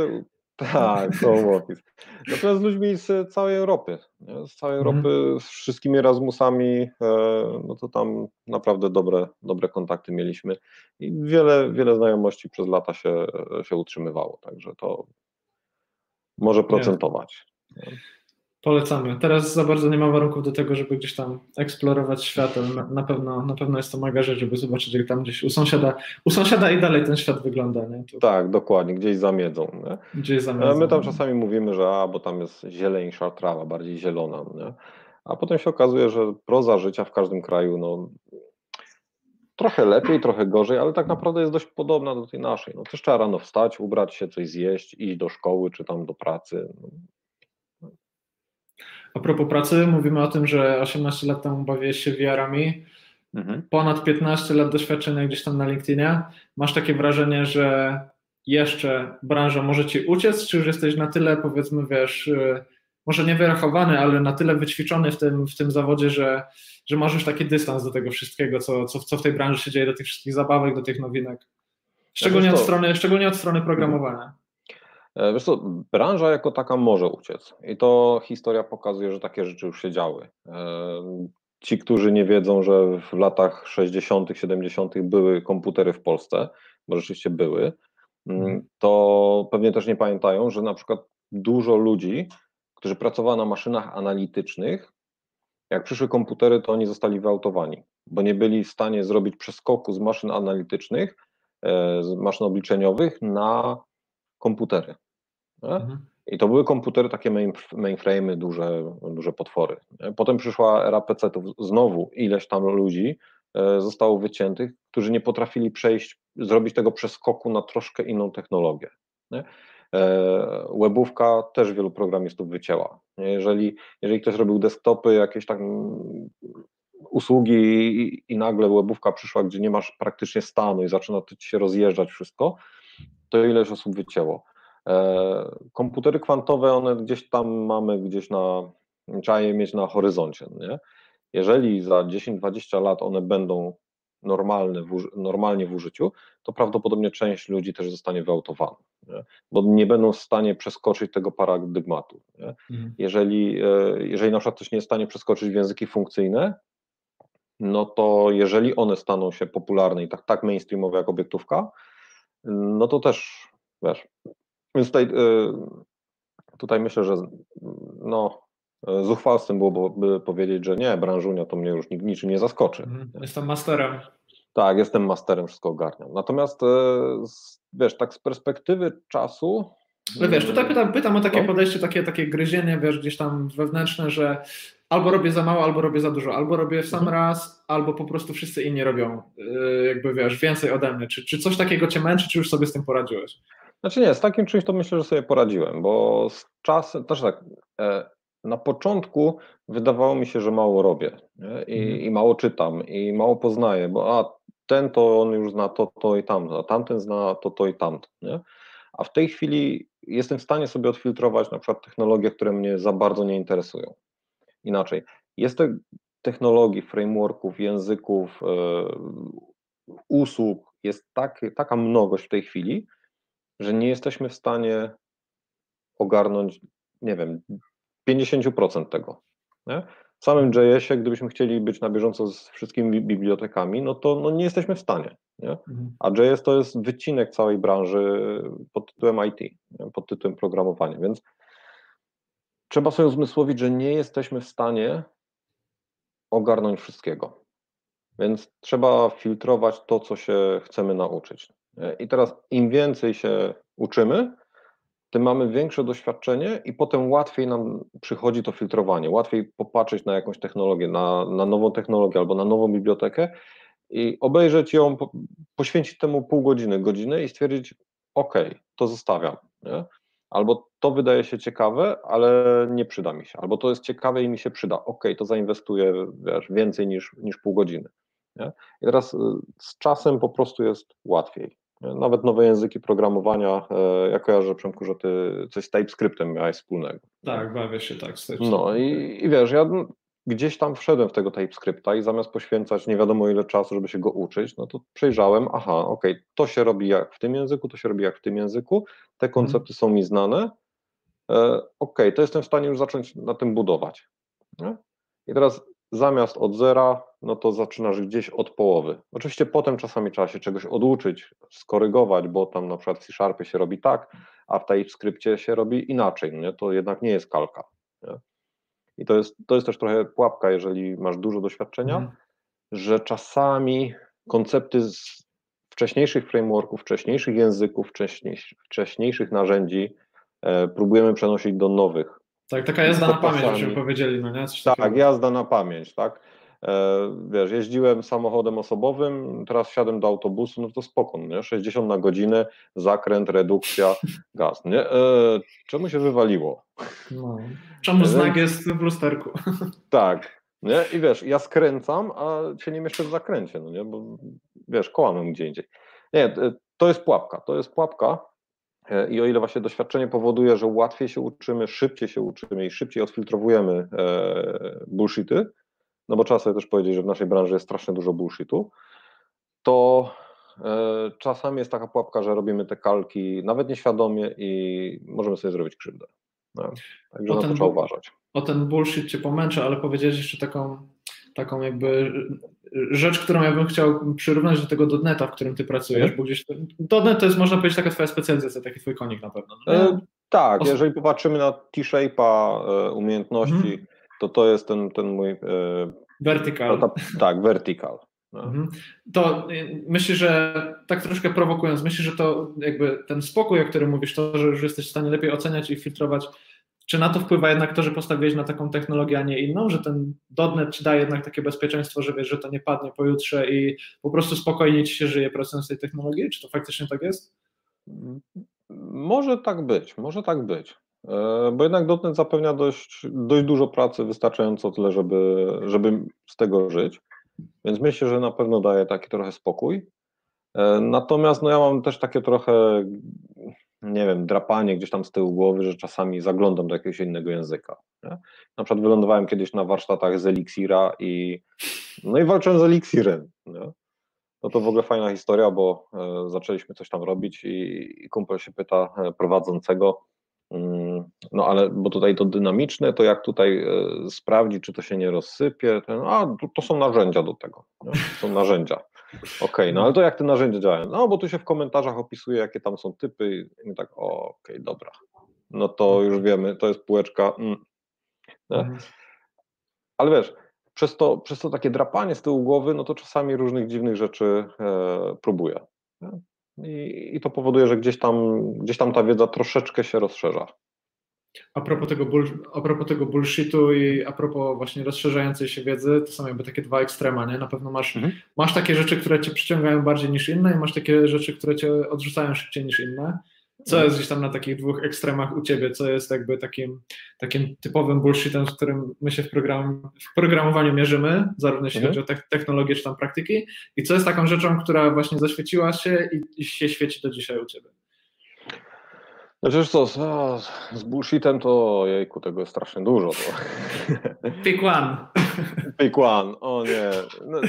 tak, (laughs) home office. Natomiast z ludźmi z całej Europy, nie? z całej mhm. Europy, z wszystkimi Erasmusami, e, no to tam naprawdę dobre, dobre kontakty mieliśmy i wiele, wiele znajomości przez lata się, się utrzymywało, także to może procentować. Nie. Polecamy. Teraz za bardzo nie ma warunków do tego, żeby gdzieś tam eksplorować świat, ale na, pewno, na pewno jest to mega rzecz, żeby zobaczyć, jak tam gdzieś u sąsiada, u sąsiada i dalej ten świat wygląda. Nie? To... Tak, dokładnie, gdzieś zamiedzą. Nie? Gdzieś zamiedzą. My tam czasami mówimy, że a, bo tam jest zieleńsza trawa, bardziej zielona. Nie? A potem się okazuje, że proza życia w każdym kraju, no trochę lepiej, trochę gorzej, ale tak naprawdę jest dość podobna do tej naszej. No też trzeba rano wstać, ubrać się, coś zjeść, iść do szkoły czy tam do pracy. No a propos pracy, mówimy o tym, że 18 lat temu bawiłeś się VR-ami, mhm. ponad 15 lat doświadczenia gdzieś tam na LinkedInie. Masz takie wrażenie, że jeszcze branża może ci uciec, czy już jesteś na tyle, powiedzmy, wiesz, y, może nie wyrachowany, ale na tyle wyćwiczony w tym, w tym zawodzie, że, że masz już taki dystans do tego wszystkiego, co, co, co w tej branży się dzieje, do tych wszystkich zabawek, do tych nowinek. Szczególnie, od strony, szczególnie od strony programowania. E, wiesz co, branża jako taka może uciec i to historia pokazuje, że takie rzeczy już się działy. E, ci, którzy nie wiedzą, że w latach 60., 70. były komputery w Polsce, bo rzeczywiście były, mm, mhm. to pewnie też nie pamiętają, że na przykład dużo ludzi, którzy pracowało na maszynach analitycznych, jak przyszły komputery, to oni zostali wyautowani, bo nie byli w stanie zrobić przeskoku z maszyn analitycznych, e, z maszyn obliczeniowych na komputery. Mhm. I to były komputery, takie main, mainframe'y, duże, duże potwory. Potem przyszła era PC-ów, znowu ileś tam ludzi e, zostało wyciętych, którzy nie potrafili przejść, zrobić tego przeskoku na troszkę inną technologię. E, webówka też wielu programistów wycięła. Jeżeli, jeżeli ktoś robił desktopy, jakieś tam usługi i, i, nagle webówka przyszła, gdzie nie masz praktycznie stanu i zaczyna się rozjeżdżać wszystko, to ileś osób wycięło. E, komputery kwantowe, one gdzieś tam mamy, gdzieś na, trzeba je mieć na horyzoncie. Nie? Jeżeli za 10-20 lat one będą normalne normalnie w użyciu, to prawdopodobnie część ludzi też zostanie wyautowana, nie? bo nie będą w stanie przeskoczyć tego paradygmatu. Mhm. Jeżeli, e, jeżeli na przykład coś nie jest w stanie przeskoczyć w języki funkcyjne, no to jeżeli one staną się popularne i tak, tak mainstreamowe jak obiektówka, no to też, wiesz, więc tutaj, y, tutaj myślę, że no, zuchwalstwem byłoby powiedzieć, że nie, branżunia to mnie już niczym nie zaskoczy. Mhm. Jestem masterem. Tak, jestem masterem, wszystko ogarniam. Natomiast y, wiesz, tak z perspektywy czasu. No wiesz, tutaj pytam, pytam o takie no. podejście, takie, takie gryzienie, wiesz, gdzieś tam wewnętrzne, że albo robię za mało, albo robię za dużo, albo robię w sam mhm. raz, albo po prostu wszyscy inni robią, yy, jakby wiesz, więcej ode mnie. Czy, czy coś takiego cię męczy, czy już sobie z tym poradziłeś? Znaczy nie, z takim czymś to myślę, że sobie poradziłem, bo z czasem, też tak, e, na początku wydawało mi się, że mało robię i, mhm. i, mało czytam i mało poznaję, bo a ten to on już zna to, to i tamto, a tamten zna to, to i tamto, nie? A w tej chwili jestem w stanie sobie odfiltrować na przykład technologie, które mnie za bardzo nie interesują. Inaczej, jest to technologii, frameworków, języków, yy, usług, jest tak, taka mnogość w tej chwili, że nie jesteśmy w stanie ogarnąć, nie wiem, 50% tego. Nie? W samym JS-ie, gdybyśmy chcieli być na bieżąco z wszystkimi bibliotekami, no to no nie jesteśmy w stanie. Nie? Mhm. A JS to jest wycinek całej branży pod tytułem IT, pod tytułem programowania, więc trzeba sobie uzmysłowić, że nie jesteśmy w stanie ogarnąć wszystkiego. Więc trzeba filtrować to, co się chcemy nauczyć. I teraz im więcej się uczymy, tym mamy większe doświadczenie i potem łatwiej nam przychodzi to filtrowanie, łatwiej popatrzeć na jakąś technologię, na, na nową technologię albo na nową bibliotekę i obejrzeć ją, poświęcić temu pół godziny, godzinę i stwierdzić, ok, to zostawiam. Nie? Albo to wydaje się ciekawe, ale nie przyda mi się. Albo to jest ciekawe i mi się przyda. Ok, to zainwestuję wiesz, więcej niż, niż pół godziny. Nie? I teraz y, z czasem po prostu jest łatwiej. Nawet nowe języki programowania, e, ja kojarzę, Przemku, że ty coś z TypeScriptem miałeś wspólnego. Tak, bawię się tak z. No i, i wiesz, ja gdzieś tam wszedłem w tego TypeScripta i zamiast poświęcać nie wiadomo ile czasu, żeby się go uczyć, no to przejrzałem, aha, ok, to się robi jak w tym języku, to się robi jak w tym języku, te mhm. koncepty są mi znane, e, ok, to jestem w stanie już zacząć na tym budować. Nie? I teraz zamiast od zera, no to zaczynasz gdzieś od połowy. Oczywiście potem czasami trzeba się czegoś oduczyć, skorygować, bo tam na przykład w C-Sharpie się robi tak, a w TypeScriptie się robi inaczej, nie? to jednak nie jest kalka. Nie? I to jest, to jest też trochę pułapka, jeżeli masz dużo doświadczenia, mm. że czasami koncepty z wcześniejszych frameworków, wcześniejszych języków, wcześniejszych, wcześniejszych narzędzi e, próbujemy przenosić do nowych. Tak, taka jazda na pamięć, żebyśmy powiedzieli, no nie? Coś tak, takiego. jazda na pamięć, tak. E, wiesz, jeździłem samochodem osobowym, teraz wsiadłem do autobusu, no to spoko, nie? 60 na godzinę, zakręt, redukcja, (laughs) gaz, nie? E, czemu się wywaliło? No. Czemu znak jest w lusterku? (laughs) Tak, nie? I wiesz, ja skręcam, a się nie mieszczę w zakręcie, no nie? Bo wiesz, koła mam gdzie indziej. Nie, e, to jest pułapka, to jest pułapka i o ile właśnie doświadczenie powoduje, że łatwiej się uczymy, szybciej się uczymy i szybciej odfiltrowujemy bullshity, no bo trzeba sobie też powiedzieć, że w naszej branży jest strasznie dużo bullshitu, to e, czasami jest taka pułapka, że robimy te kalki nawet nieświadomie i możemy sobie zrobić krzywdę. No, także o na to trzeba uważać. O ten bullshit cię pomęczę, ale powiedziałeś jeszcze taką, taką jakby rzecz, którą ja bym chciał przyrównać do tego dotneta, w którym ty pracujesz, mhm. bo gdzieś dotnet to jest można powiedzieć taka twoja specjalizacja, taki twój konik na pewno. No e, tak, jeżeli popatrzymy na T-shape'a e, umiejętności, mhm to to jest ten, ten mój... E, vertical. Ta, tak, vertical. No. Mhm. To y, myślę, że tak troszkę prowokując, myślę, że to jakby ten spokój, o którym mówisz, to, że już jesteś w stanie lepiej oceniać i filtrować, czy na to wpływa jednak to, że postawiłeś na taką technologię, a nie inną, że ten dotnet ci daje jednak takie bezpieczeństwo, że wiesz, że to nie padnie pojutrze i po prostu spokojnie ci się żyje pracując z tej technologii? Czy to faktycznie tak jest? Może tak być, może tak być. E, bo jednak dotnet zapewnia dość, dość dużo pracy, wystarczająco tyle, żeby, żeby z tego żyć. Więc myślę, że na pewno daje taki trochę spokój. E, natomiast no ja mam też takie trochę, nie wiem, drapanie gdzieś tam z tyłu głowy, że czasami zaglądam do jakiegoś innego języka. Nie? Na przykład wylądowałem kiedyś na warsztatach z Elixira i no i walczyłem z Elixirem. Nie? No to w ogóle fajna historia, bo e, zaczęliśmy coś tam robić i, i kumpel się pyta prowadzącego, no ale, bo tutaj to dynamiczne, to jak tutaj e, sprawdzić, czy to się nie rozsypie, to, a to, to są narzędzia do tego, nie? są narzędzia. (laughs) Okej, okay, no ale to jak te narzędzia działają? No bo tu się w komentarzach opisuje, jakie tam są typy i tak, okej, okay, dobra, no to już wiemy, to jest półeczka, mm. Mhm. ale wiesz, przez to, przez to takie drapanie z tyłu głowy, no to czasami różnych dziwnych rzeczy e, próbuję. Nie? I, I, to powoduje, że gdzieś tam, gdzieś tam ta wiedza troszeczkę się rozszerza. a propos, tego a propos tego bullshitu i a propos właśnie rozszerzającej się wiedzy, to są jakby takie dwa ekstrema, nie? Na pewno masz, mhm. masz takie rzeczy, które cię przyciągają bardziej niż inne i masz takie rzeczy, które cię odrzucają szybciej niż inne. Co jest gdzieś tam na takich dwóch ekstremach u ciebie? Co jest jakby takim, takim typowym bullshitem, z którym my się w, program, w programowaniu mierzymy, zarówno jeśli mhm. chodzi o technologię czy tam praktyki, i co jest taką rzeczą, która właśnie zaświeciła się i, i się świeci do dzisiaj u ciebie? Znaczy co, z, z bullshitem to jejku, tego jest strasznie dużo. To. Pick one. Pick one, o nie. No,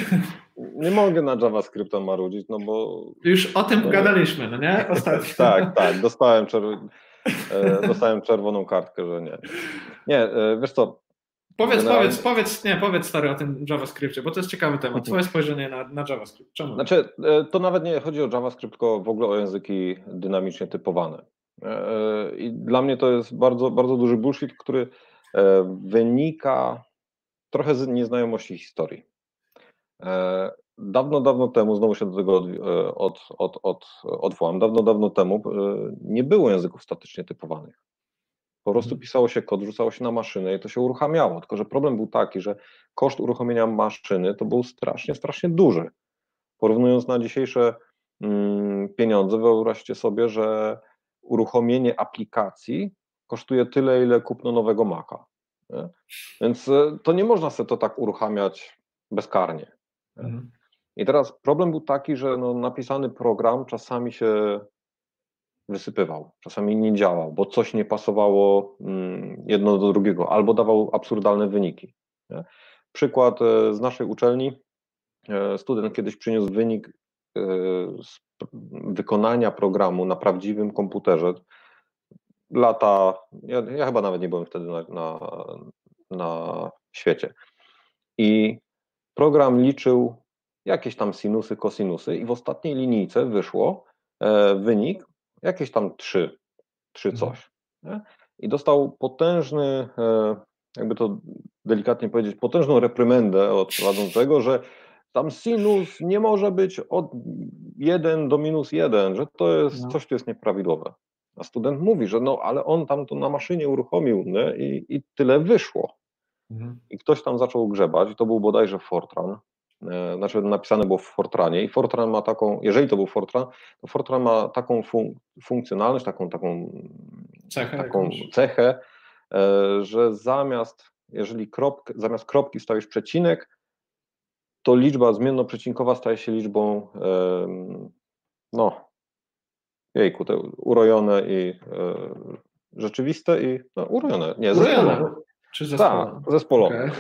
nie mogę na JavaScripta marudzić, no bo... Już o tym no, gadaliśmy, no nie? Ostatnio. tak, tak, dostałem, czerw- e, dostałem czerwoną kartkę, że nie. Nie, e, wiesz co, Powiedz, Generalnie... powiedz, powiedz, nie, powiedz stary o tym JavaScriptie, bo to jest ciekawy temat. Twoje spojrzenie na, na JavaScript. Czemu? Znaczy, e, to nawet nie chodzi o JavaScript, tylko w ogóle o języki dynamicznie typowane. I dla mnie to jest bardzo, bardzo duży bullshit, który wynika trochę z nieznajomości historii. E, dawno, dawno temu, znowu się do tego od, od, od, odwołam, dawno, dawno temu nie było języków statycznie typowanych. Po prostu mhm. pisało się kod, rzucało się na maszynę i to się uruchamiało. Tylko, że problem był taki, że koszt uruchomienia maszyny to był strasznie, strasznie duży. Porównując na dzisiejsze mm, pieniądze, wyobraźcie sobie, że uruchomienie aplikacji kosztuje tyle, ile kupno nowego Maca. Nie? Więc e, to nie można sobie to tak uruchamiać bezkarnie. Mhm. I teraz problem był taki, że no, napisany program czasami się wysypywał, czasami nie działał, bo coś nie pasowało mm, jedno do drugiego, albo dawał absurdalne wyniki. Nie? Przykład e, z naszej uczelni. E, student kiedyś przyniósł wynik z wykonania programu na prawdziwym komputerze. Lata, ja, ja chyba nawet nie byłem wtedy na, na, na świecie. I program liczył jakieś tam sinusy, kosinusy, i w ostatniej linijce wyszło e, wynik jakieś tam 3, 3 mhm. coś. Nie? I dostał potężny, e, jakby to delikatnie powiedzieć, potężną reprymendę od prowadzącego, że tam sinus nie może być od 1 do minus 1, że to jest no. coś, co jest nieprawidłowe. A student mówi, że no, ale on tam to na maszynie uruchomił nie? I, i tyle wyszło. Mhm. I ktoś tam zaczął grzebać, i to był bodajże Fortran, e, znaczy napisane było w Fortranie i Fortran ma taką, jeżeli to był Fortran, to Fortran ma taką fun funkcjonalność, taką, taką cechę, taką cechę e, że zamiast, jeżeli kropk, zamiast kropki wstawisz przecinek, to liczba zmiennoprzecinkowa staje się liczbą, no, jejku, te urojone i e, rzeczywiste i no, urojone, nie, urojone. Czy zespolone? Tak, zespolone.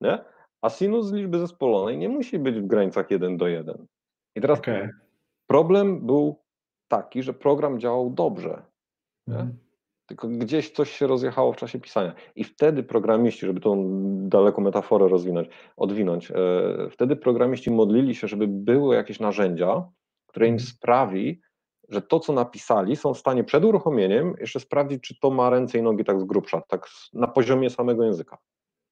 Okay. (laughs) A sinus liczby zespolonej nie musi być w granicach 1 do 1. I teraz okay. problem był taki, że program działał dobrze. Mm tylko gdzieś coś się rozjechało w czasie pisania. I wtedy programiści, żeby tą daleko metaforę rozwinąć, odwinąć, e, wtedy programiści modlili się, żeby były jakieś narzędzia, które im mhm. sprawi, że to, co napisali, są w stanie przed uruchomieniem jeszcze sprawdzić, czy to ma ręce i nogi tak z grubsza, tak na poziomie samego języka.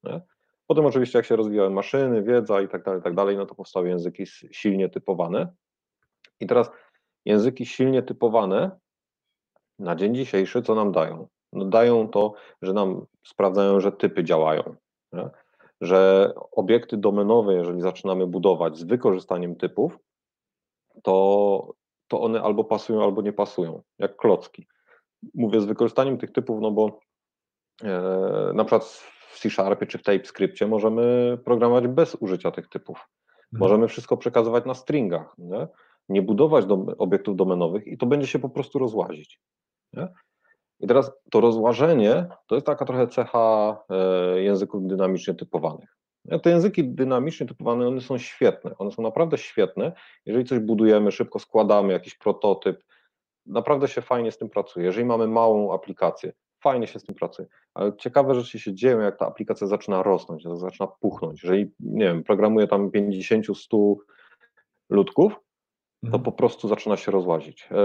Nie? Potem oczywiście jak się rozwijały maszyny, wiedza i tak dalej, tak dalej, no to powstały języki silnie typowane. I teraz języki silnie typowane na dzień dzisiejszy co nam dają? No dają to, że nam sprawdzają, że typy działają, nie? że obiekty domenowe, jeżeli zaczynamy budować z wykorzystaniem typów, to, to one albo pasują, albo nie pasują, jak klocki. Mówię z wykorzystaniem tych typów, no bo e, na przykład w C Sharpie czy w TypeScriptie możemy programować bez użycia tych typów. Mhm. Możemy wszystko przekazywać na stringach, nie, nie budować do, obiektów domenowych i to będzie się po prostu rozłazić. Nie? I teraz to rozłażenie to jest taka trochę cecha e, języków dynamicznie typowanych. Te języki dynamicznie typowane, one są świetne, one są naprawdę świetne. Jeżeli coś budujemy, szybko składamy, jakiś prototyp, naprawdę się fajnie z tym pracuje. Jeżeli mamy małą aplikację, fajnie się z tym pracuje. Ale ciekawe rzeczy się dzieją, jak ta aplikacja zaczyna rosnąć, zaczyna puchnąć. Jeżeli, nie wiem, programuje tam 50-100 ludków, to mhm. po prostu zaczyna się rozłazić. E,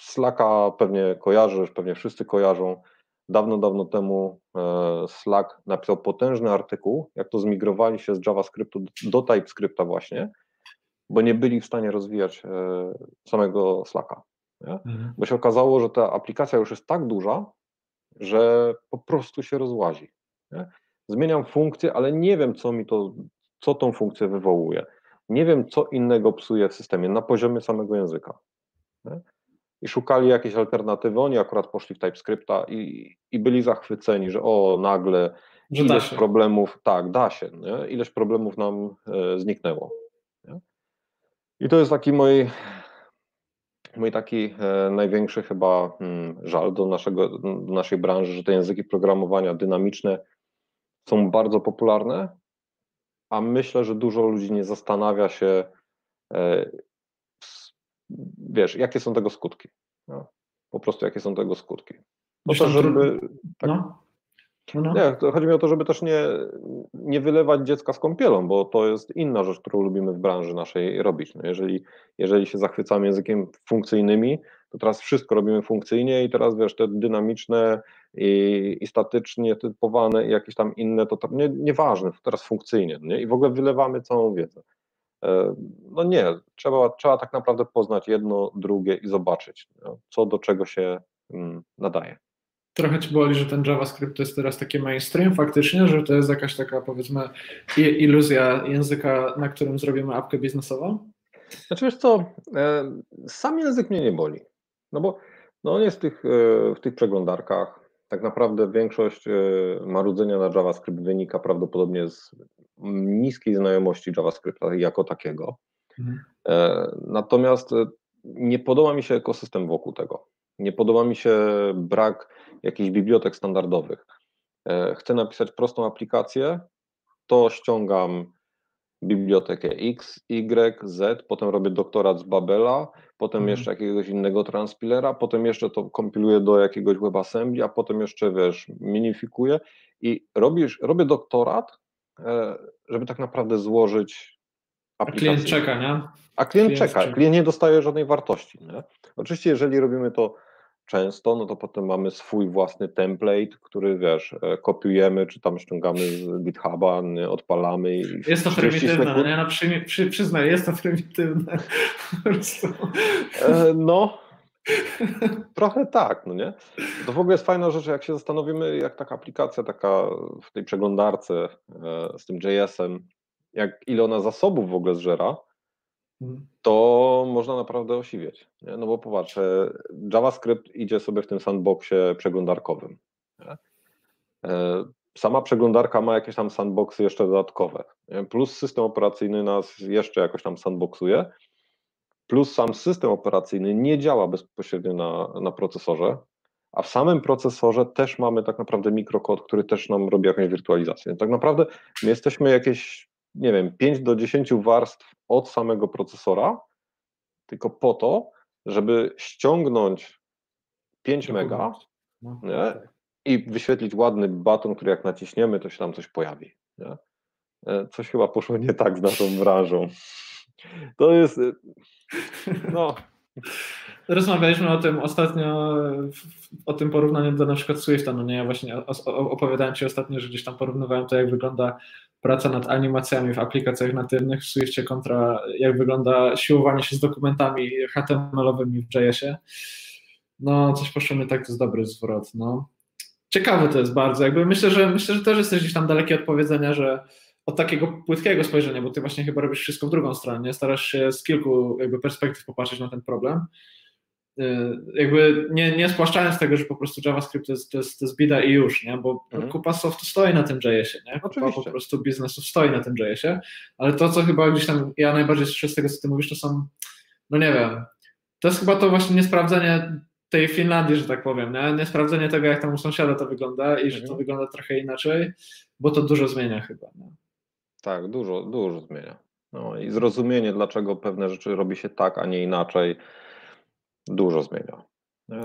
Slacka pewnie kojarzysz, pewnie wszyscy kojarzą. Dawno, dawno temu e, Slack napisał potężny artykuł, jak to zmigrowali się z JavaScriptu do TypeScripta właśnie, bo nie byli w stanie rozwijać e, samego Slacka. Mhm. Bo się okazało, że ta aplikacja już jest tak duża, że po prostu się rozłazi. Nie? Zmieniam funkcję, ale nie wiem, co mi to, co tą funkcję wywołuje. Nie wiem, co innego psuje w systemie na poziomie samego języka. Nie? I szukali jakiejś alternatywy. Oni akurat poszli w TypeScripta i, i byli zachwyceni, że o, nagle że ileś problemów, tak, da się, nie? ileś problemów nam e, zniknęło. Nie? I to jest taki mój, mój taki e, największy chyba hmm, żal do, naszego, do naszej branży, że te języki programowania dynamiczne są bardzo popularne, a myślę, że dużo ludzi nie zastanawia się, e, wiesz, jakie są tego skutki. No, po prostu jakie są tego skutki. Po to, żeby. Tak, no. No, no. Nie, chodzi mi o to, żeby też nie, nie wylewać dziecka z kąpielą, bo to jest inna rzecz, którą lubimy w branży naszej robić. No jeżeli, jeżeli się zachwycamy językiem funkcyjnymi, to teraz wszystko robimy funkcyjnie i teraz wiesz, te dynamiczne i, i statycznie typowane i jakieś tam inne, to, nie, nieważne, teraz funkcyjnie nie? i w ogóle wylewamy całą wiedzę. No nie, trzeba, trzeba tak naprawdę poznać jedno, drugie i zobaczyć, no, co do czego się mm, nadaje trochę ci boli, że ten JavaScript to jest teraz taki mainstream faktycznie, że to jest jakaś taka powiedzmy iluzja języka, na którym zrobimy apkę biznesową? Znaczy wiesz co, e, sam język mnie nie boli, no bo no on jest w tych, e, w tych przeglądarkach, tak naprawdę większość e, marudzenia na JavaScript wynika prawdopodobnie z niskiej znajomości JavaScripta jako takiego. Mhm. Natomiast nie podoba mi się ekosystem wokół tego. Nie podoba mi się brak jakichś bibliotek standardowych. E, chcę napisać prostą aplikację, to ściągam bibliotekę X, Y, Z, potem robię doktorat z Babela, potem mhm. jeszcze jakiegoś innego transpilera, potem jeszcze to kompiluję do jakiegoś WebAssembly, a potem jeszcze, wiesz, minifikuję i robisz, robię doktorat, e, żeby tak naprawdę złożyć aplikację. A klient czeka, nie? A klient, klient czeka, klient nie dostaje żadnej wartości. Nie? Oczywiście, jeżeli robimy to często, no to potem mamy swój własny template, który wiesz, e, kopiujemy, czy tam ściągamy z GitHuba, odpalamy. I jest to prymitywne, (laughs) no, ja na przy, przy, przyznaję, jest to prymitywne. E, no, trochę tak, no nie? To w ogóle jest fajna rzecz, jak się zastanowimy, jak taka aplikacja, taka w tej przeglądarce e, z tym JS-em, jak ile ona zasobów w ogóle zżera, mhm. to można naprawdę osiwieć. Nie? No bo popatrz, JavaScript idzie sobie w tym sandboxie przeglądarkowym. Nie? E, sama przeglądarka ma jakieś tam sandboxy jeszcze dodatkowe, nie? plus system operacyjny nas jeszcze jakoś tam sandboxuje, plus sam system operacyjny nie działa bezpośrednio na, na procesorze, a w samym procesorze też mamy tak naprawdę mikrokod, który też nam robi jakąś wirtualizację. Tak naprawdę my jesteśmy jakieś nie wiem, 5 do 10 warstw od samego procesora, tylko po to, żeby ściągnąć 5 mega no, nie? Tak. i wyświetlić ładny baton, który jak naciśniemy, to się tam coś pojawi. Nie? E, coś chyba poszło nie tak z naszą branżą. To jest. E, no. Rozmawialiśmy o tym ostatnio, o tym porównaniu do na przykład Swifta, no nie, ja właśnie opowiadałem Ci ostatnio, że gdzieś tam porównywałem to, jak wygląda praca nad animacjami w aplikacjach natywnych w Swiftie kontra jak wygląda siłowanie się z dokumentami HTML-owymi w JS-ie. No, coś poszło mi tak, to jest dobry zwrot, no. Ciekawe to jest bardzo, jakby myślę, że myślę, że też jesteś gdzieś tam daleki od powiedzenia, że od takiego płytkiego spojrzenia, bo ty właśnie chyba robisz wszystko w drugą stronę, nie? starasz się z kilku jakby perspektyw popatrzeć na ten problem. Y, jakby nie, nie spłaszczając tego, że po prostu JavaScript to jest, to jest, to jest bida i już, nie? bo mhm. kupa softu stoi na tym JS-ie, nie? kupa Oczywiście. po prostu biznesów stoi na tym JS-ie, ale to, co chyba gdzieś tam ja najbardziej słyszę z tego, co ty mówisz, to są, no nie wiem, to jest chyba to właśnie niesprawdzenie tej Finlandii, że tak powiem, nie? niesprawdzenie tego, jak tam u sąsiada to wygląda i że to mhm. wygląda trochę inaczej, bo to dużo zmienia chyba. Nie? Tak, dużo, dużo zmienia. No i zrozumienie, dlaczego pewne rzeczy robi się tak, a nie inaczej, dużo zmienia. Nie?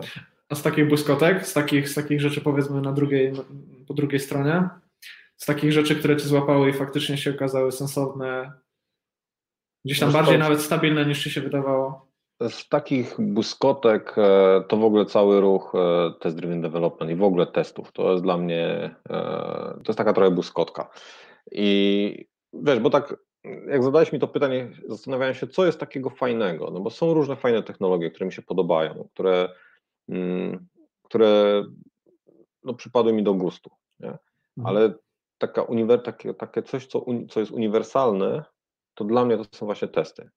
A z takich błyskotek, z takich, z takich rzeczy powiedzmy na drugiej, po drugiej stronie, z takich rzeczy, które cię złapały i faktycznie się okazały sensowne, gdzieś tam bardziej nawet stabilne niż ci się wydawało? Z takich błyskotek e, to w ogóle cały ruch e, test driven development i w ogóle testów. To jest dla mnie, e, to jest taka trochę błyskotka. I wiesz, bo tak jak zadałeś mi to pytanie, zastanawiałem się, co jest takiego fajnego, no bo są różne fajne technologie, które mi się podobają, które, mm, które no, przypadły mi do gustu. Nie? Mhm. Ale taka uniwer, takie, takie coś, co, co jest uniwersalne, to dla mnie to są właśnie testy.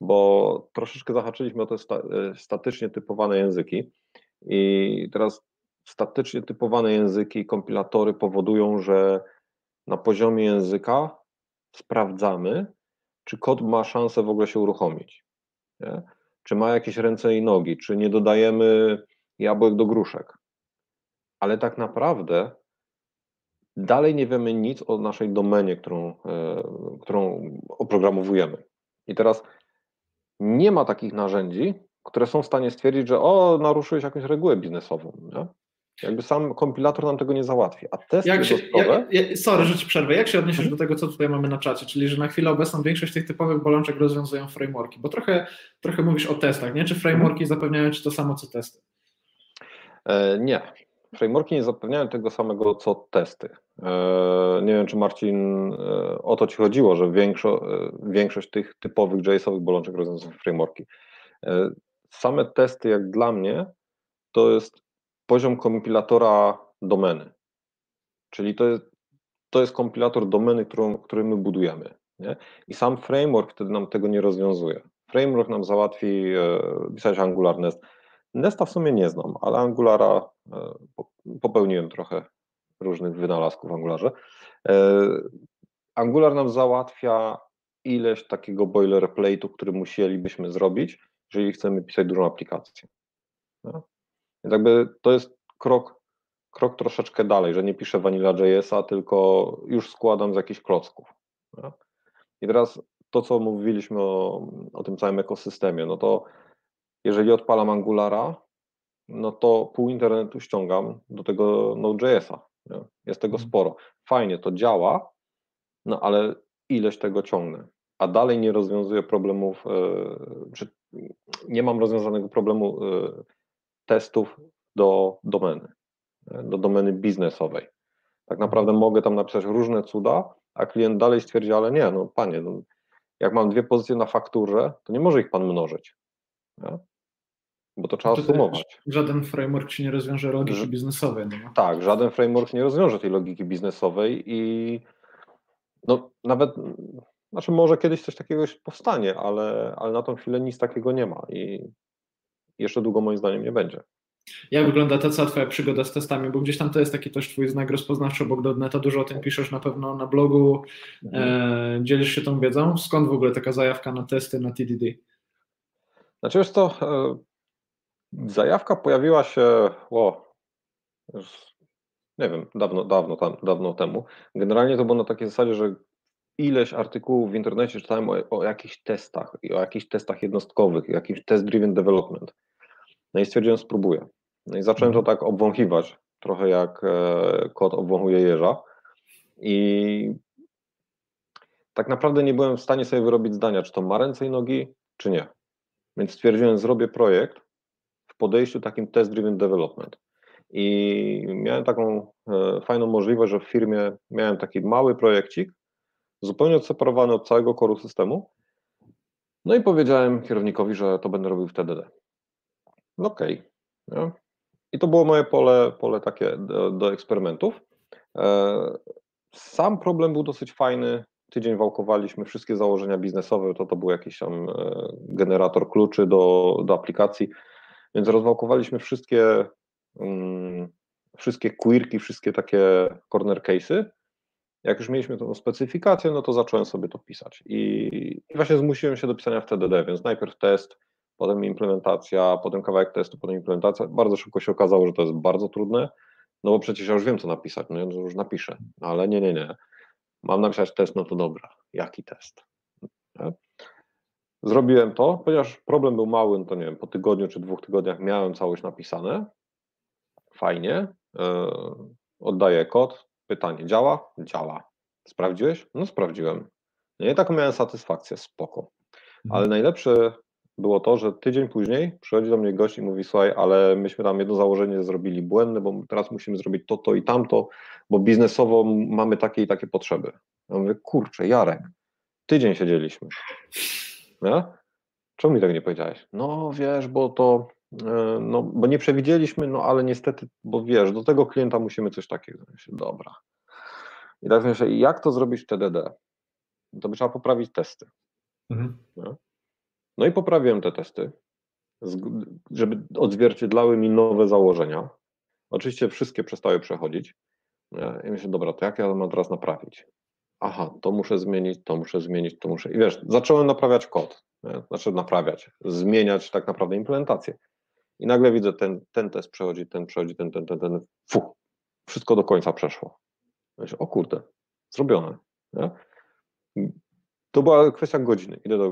Bo troszeczkę zahaczyliśmy o te sta, e, statycznie typowane języki i teraz statycznie typowane języki i kompilatory powodują, że na poziomie języka sprawdzamy, czy kod ma szansę w ogóle się uruchomić. Nie? Czy ma jakieś ręce i nogi, czy nie dodajemy jabłek do gruszek. Ale tak naprawdę dalej nie wiemy nic o naszej domenie, którą, e, którą oprogramowujemy. I teraz nie ma takich narzędzi, które są w stanie stwierdzić, że o, naruszyłeś jakąś regułę biznesową. Nie? Jakby sam kompilator nam tego nie załatwi. A testy jak się, gotowe... jak, sorry, że ci przerwę. Jak się odniesiesz do tego, co tutaj mamy na czacie? Czyli, że na chwilę obecną większość tych typowych bolączek rozwiązują frameworki, bo trochę, trochę mówisz o testach, nie? Czy frameworki zapewniają ci to samo, co testy? E, nie. Frameworki nie zapewniają tego samego, co testy. E, nie wiem, czy Marcin e, o to ci chodziło, że większo, większość tych typowych JS-owych bolączek rozwiązują frameworki. Same testy, jak dla mnie, to jest poziom kompilatora domeny. Czyli to jest, to jest kompilator domeny, którą, który my budujemy. Nie? I sam framework wtedy nam tego nie rozwiązuje. Framework nam załatwi e, pisać Angular Nest. Nesta w sumie nie znam, ale Angulara e, popełniłem trochę różnych wynalazków w Angularze. E, Angular nam załatwia ileś takiego boilerplate'u, który musielibyśmy zrobić, jeżeli chcemy pisać dużą aplikację. Więc jakby to jest krok, krok troszeczkę dalej, że nie piszę Vanilla.jsa, tylko już składam z jakichś klocków. I teraz to, co mówiliśmy o, o tym całym ekosystemie, no to jeżeli odpalam Angulara, no to pół internetu ściągam do tego Node.jsa. Jest tego mhm. sporo. Fajnie to działa, no ale ileś tego ciągnę. A dalej nie rozwiązuję problemów, e, czy nie mam rozwiązanego problemu e, testów do domeny, do domeny biznesowej. Tak naprawdę mogę tam napisać różne cuda, a klient dalej stwierdzi, ale nie, no panie, no, jak mam dwie pozycje na fakturze, to nie może ich pan mnożyć. Nie? Bo to trzeba sumować. Żaden framework ci nie rozwiąże logiki biznesowej. No. Tak, żaden framework nie rozwiąże tej logiki biznesowej i no nawet, znaczy może kiedyś coś takiego powstanie, ale, ale na tą chwilę nic takiego nie ma i jeszcze długo moim zdaniem nie będzie. Jak wygląda ta cała twoja przygoda z testami? Bo gdzieś tam to jest taki też twój znak rozpoznawczy obok Dotneta, dużo o tym piszesz na pewno na blogu, mhm. e, dzielisz się tą wiedzą. Skąd w ogóle taka zajawka na testy na TDD? Znaczy wiesz to, e, zajawka pojawiła się, o, już nie wiem, dawno, dawno, tam, dawno temu. Generalnie to było na takiej zasadzie, że ileś artykułów w internecie czytałem o, o jakichś testach i o jakichś testach jednostkowych, jakimś test-driven development. No i stwierdziłem, spróbuję. No i zacząłem to mhm. tak obwąchiwać, trochę jak e, kot obwąchuje jeża. I tak naprawdę nie byłem w stanie sobie wyrobić zdania, czy to ma ręce i nogi, czy nie. Więc stwierdziłem, zrobię projekt w podejściu takim test-driven development. I miałem taką e, fajną możliwość, że w firmie miałem taki mały projekcik, zupełnie odseparowany od całego koru systemu. No i powiedziałem kierownikowi, że to będę robił w TDD. No okej. Okay. I to było moje pole, pole takie do, do eksperymentów. E, sam problem był dosyć fajny. Tydzień wałkowaliśmy wszystkie założenia biznesowe, to to był jakiś tam e, generator kluczy do, do aplikacji, więc rozwałkowaliśmy wszystkie, um, wszystkie quirki, wszystkie takie corner case'y. Jak już mieliśmy tą specyfikację, no to zacząłem sobie to pisać. I, właśnie zmusiłem się do pisania w TDD, więc najpierw test, potem implementacja, potem kawałek testu, potem implementacja. Bardzo szybko się okazało, że to jest bardzo trudne, no bo przecież ja już wiem, co napisać, no to już napiszę, no ale nie, nie, nie. Mam napisać test, no to dobra, jaki test? Nie? Zrobiłem to, ponieważ problem był mały, no to nie wiem, po tygodniu czy dwóch tygodniach miałem całość napisane, fajnie, yy, oddaję kod, pytanie, działa? Działa. Sprawdziłeś? No sprawdziłem. No i taką miałem satysfakcję, spoko. Mhm. Ale najlepsze było to, że tydzień później przychodzi do mnie gość i mówi, słuchaj, ale myśmy tam jedno założenie zrobili błędne, bo teraz musimy zrobić to, to i tamto, bo biznesowo mamy takie i takie potrzeby. Ja mówię, kurczę, Jarek, tydzień siedzieliśmy. Nie? Czemu mi tego nie powiedziałeś? No wiesz, bo to no, bo nie przewidzieliśmy, no ale niestety, bo wiesz, do tego klienta musimy coś takiego. Dobra. I tak myślę, jak to zrobić w TDD? To by trzeba poprawić testy. Mhm. No. no i poprawiłem te testy, żeby odzwierciedlały mi nowe założenia. Oczywiście wszystkie przestały przechodzić. I myślę, dobra, to jak ja to mam teraz naprawić? Aha, to muszę zmienić, to muszę zmienić, to muszę. I wiesz, zacząłem naprawiać kod. Nie? Znaczy naprawiać, zmieniać tak naprawdę implementację. I nagle widzę, ten, ten test przechodzi, ten przechodzi, ten, ten, ten, ten. Fuh, wszystko do końca przeszło. Myślę, o kurde, zrobione. Nie? To była kwestia godziny. Idę do,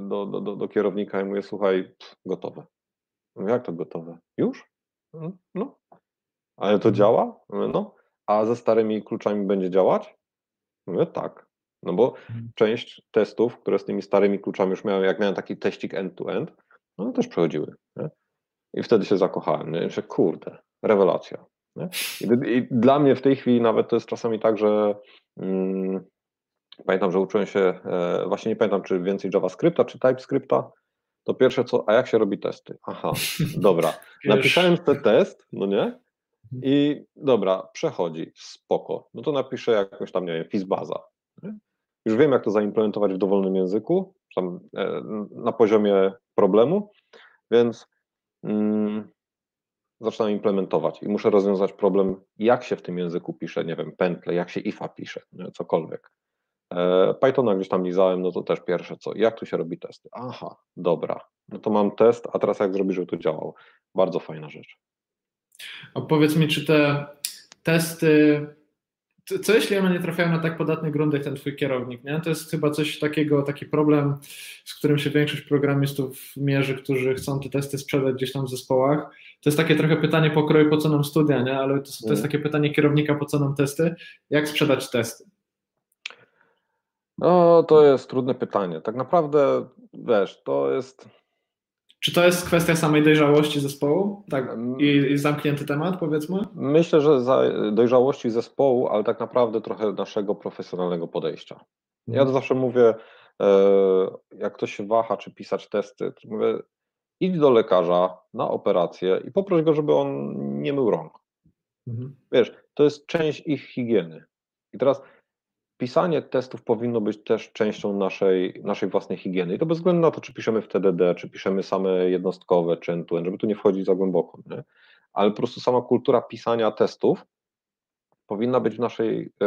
do, do, do, do kierownika i mówię, słuchaj, pff, gotowe. Mówię, jak to gotowe? Już? No. Ale to działa? Mówię, no. A ze starymi kluczami będzie działać? Mówię, tak. No bo mhm. część testów, które z tymi starymi kluczami już miałem, jak miałem taki teścik end-to-end, one też przechodziły. Nie? I wtedy się zakochałem. Nie? Że kurde, rewelacja. I, I, dla mnie w tej chwili nawet to jest czasami tak, że mm, pamiętam, że uczyłem się, e, właśnie nie pamiętam, czy więcej JavaScripta, czy TypeScripta. To pierwsze co, a jak się robi testy? Aha, dobra. (laughs) Napisałem ten test, no nie? Mhm. I dobra, przechodzi, spoko. No to napiszę jakąś tam, nie wiem, Fizzbaza. Już wiem, jak to zaimplementować w dowolnym języku, tam e, na poziomie problemu, więc zaczynam implementować i muszę rozwiązać problem, jak się w tym języku pisze, nie wiem, pętle, jak się ifa pisze, cokolwiek. E, Pythona gdzieś tam lizałem, no to też pierwsze co, jak tu się robi testy? Aha, dobra, no to mam test, a teraz jak zrobić, żeby to działało? Bardzo fajna rzecz. A powiedz mi, czy te testy co jeśli one nie trafiają na tak podatny grunt jak ten twój kierownik, nie? To jest chyba coś takiego, taki problem, z którym się większość programistów mierzy, którzy chcą te testy sprzedać gdzieś tam w zespołach. To jest takie trochę pytanie pokroju, po co nam studia, nie? Ale to, to jest mm. takie pytanie kierownika, po co nam testy? Jak sprzedać testy? No, to jest trudne pytanie. Tak naprawdę, wiesz, to jest czy to jest kwestia samej dojrzałości zespołu? Tak, i, i zamknięty temat, powiedzmy? Myślę, że za dojrzałości zespołu, ale tak naprawdę trochę naszego profesjonalnego podejścia. Ja to mhm. zawsze mówię, e, jak ktoś się waha, czy pisać testy, to mówię, idź do lekarza na operację i poproś go, żeby on nie mył rąk. Mhm. Wiesz, to jest część ich higieny. I teraz pisanie testów powinno być też częścią naszej, naszej własnej higieny. I to bez względu na to, czy piszemy w TDD, czy piszemy same jednostkowe, czy end żeby tu nie wchodzić za głęboko. Nie? Ale po prostu sama kultura pisania testów powinna być w, naszej, e,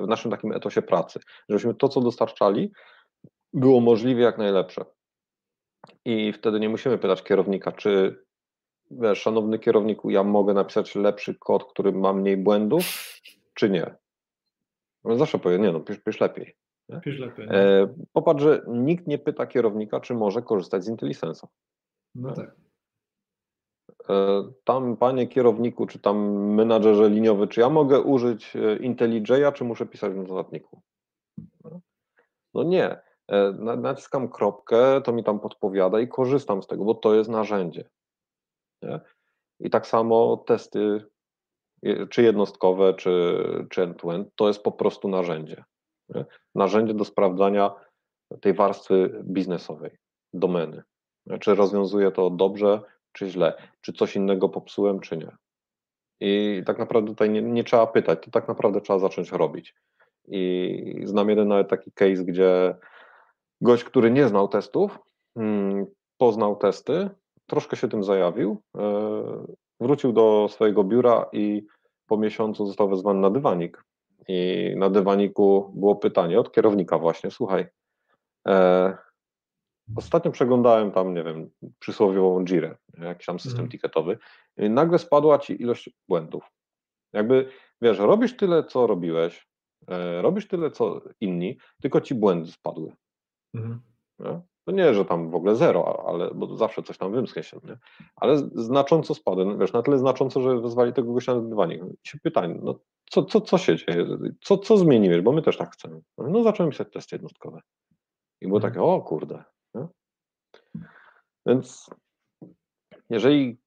w naszym takim etosie pracy. Żebyśmy to, co dostarczali, było możliwie jak najlepsze. I wtedy nie musimy pytać kierownika, czy szanowny kierowniku, ja mogę napisać lepszy kod, który ma mniej błędów, czy nie. On zawsze powie, nie no, pisz, pisz lepiej. Pisz lepiej. E, popatrz, że nikt nie pyta kierownika, czy może korzystać z IntelliSense'a. No tak. E, tam, panie kierowniku, czy tam menadżerze liniowy, czy ja mogę użyć e, IntelliJ'a, czy muszę pisać w notatniku? No, no nie. E, naciskam kropkę, to mi tam podpowiada i korzystam z tego, bo to jest narzędzie. Nie? I tak samo testy czy jednostkowe, czy, czy end-to-end, to jest po prostu narzędzie. Narzędzie do sprawdzania tej warstwy biznesowej, domeny. Czy rozwiązuje to dobrze, czy źle, czy coś innego popsułem, czy nie. I tak naprawdę tutaj nie, nie trzeba pytać, to tak naprawdę trzeba zacząć robić. I znam jeden nawet taki case, gdzie gość, który nie znał testów, hmm, poznał testy, troszkę się tym zajawił, e, wrócił do swojego biura i po miesiącu został wezwany na dywanik. I na dywaniku było pytanie od kierownika właśnie, słuchaj, e, ostatnio przeglądałem tam, nie wiem, przysłowiową Jirę, jakiś tam system mm. ticketowy i nagle spadła ci ilość błędów. Jakby, wiesz, robisz tyle, co robiłeś, e, robisz tyle, co inni, tylko ci błędy spadły. Mm. To nie, że tam w ogóle zero, ale bo zawsze coś tam wymsknie się, nie? ale znacząco spadły, no wiesz, na tyle znacząco, że wezwali tego gościa na dywanik. Się pytań, no co, co, co się dzieje, co, co zmieniłeś, bo my też tak chcemy. No zacząłem pisać testy jednostkowe. I było takie, o kurde. Nie? Więc jeżeli,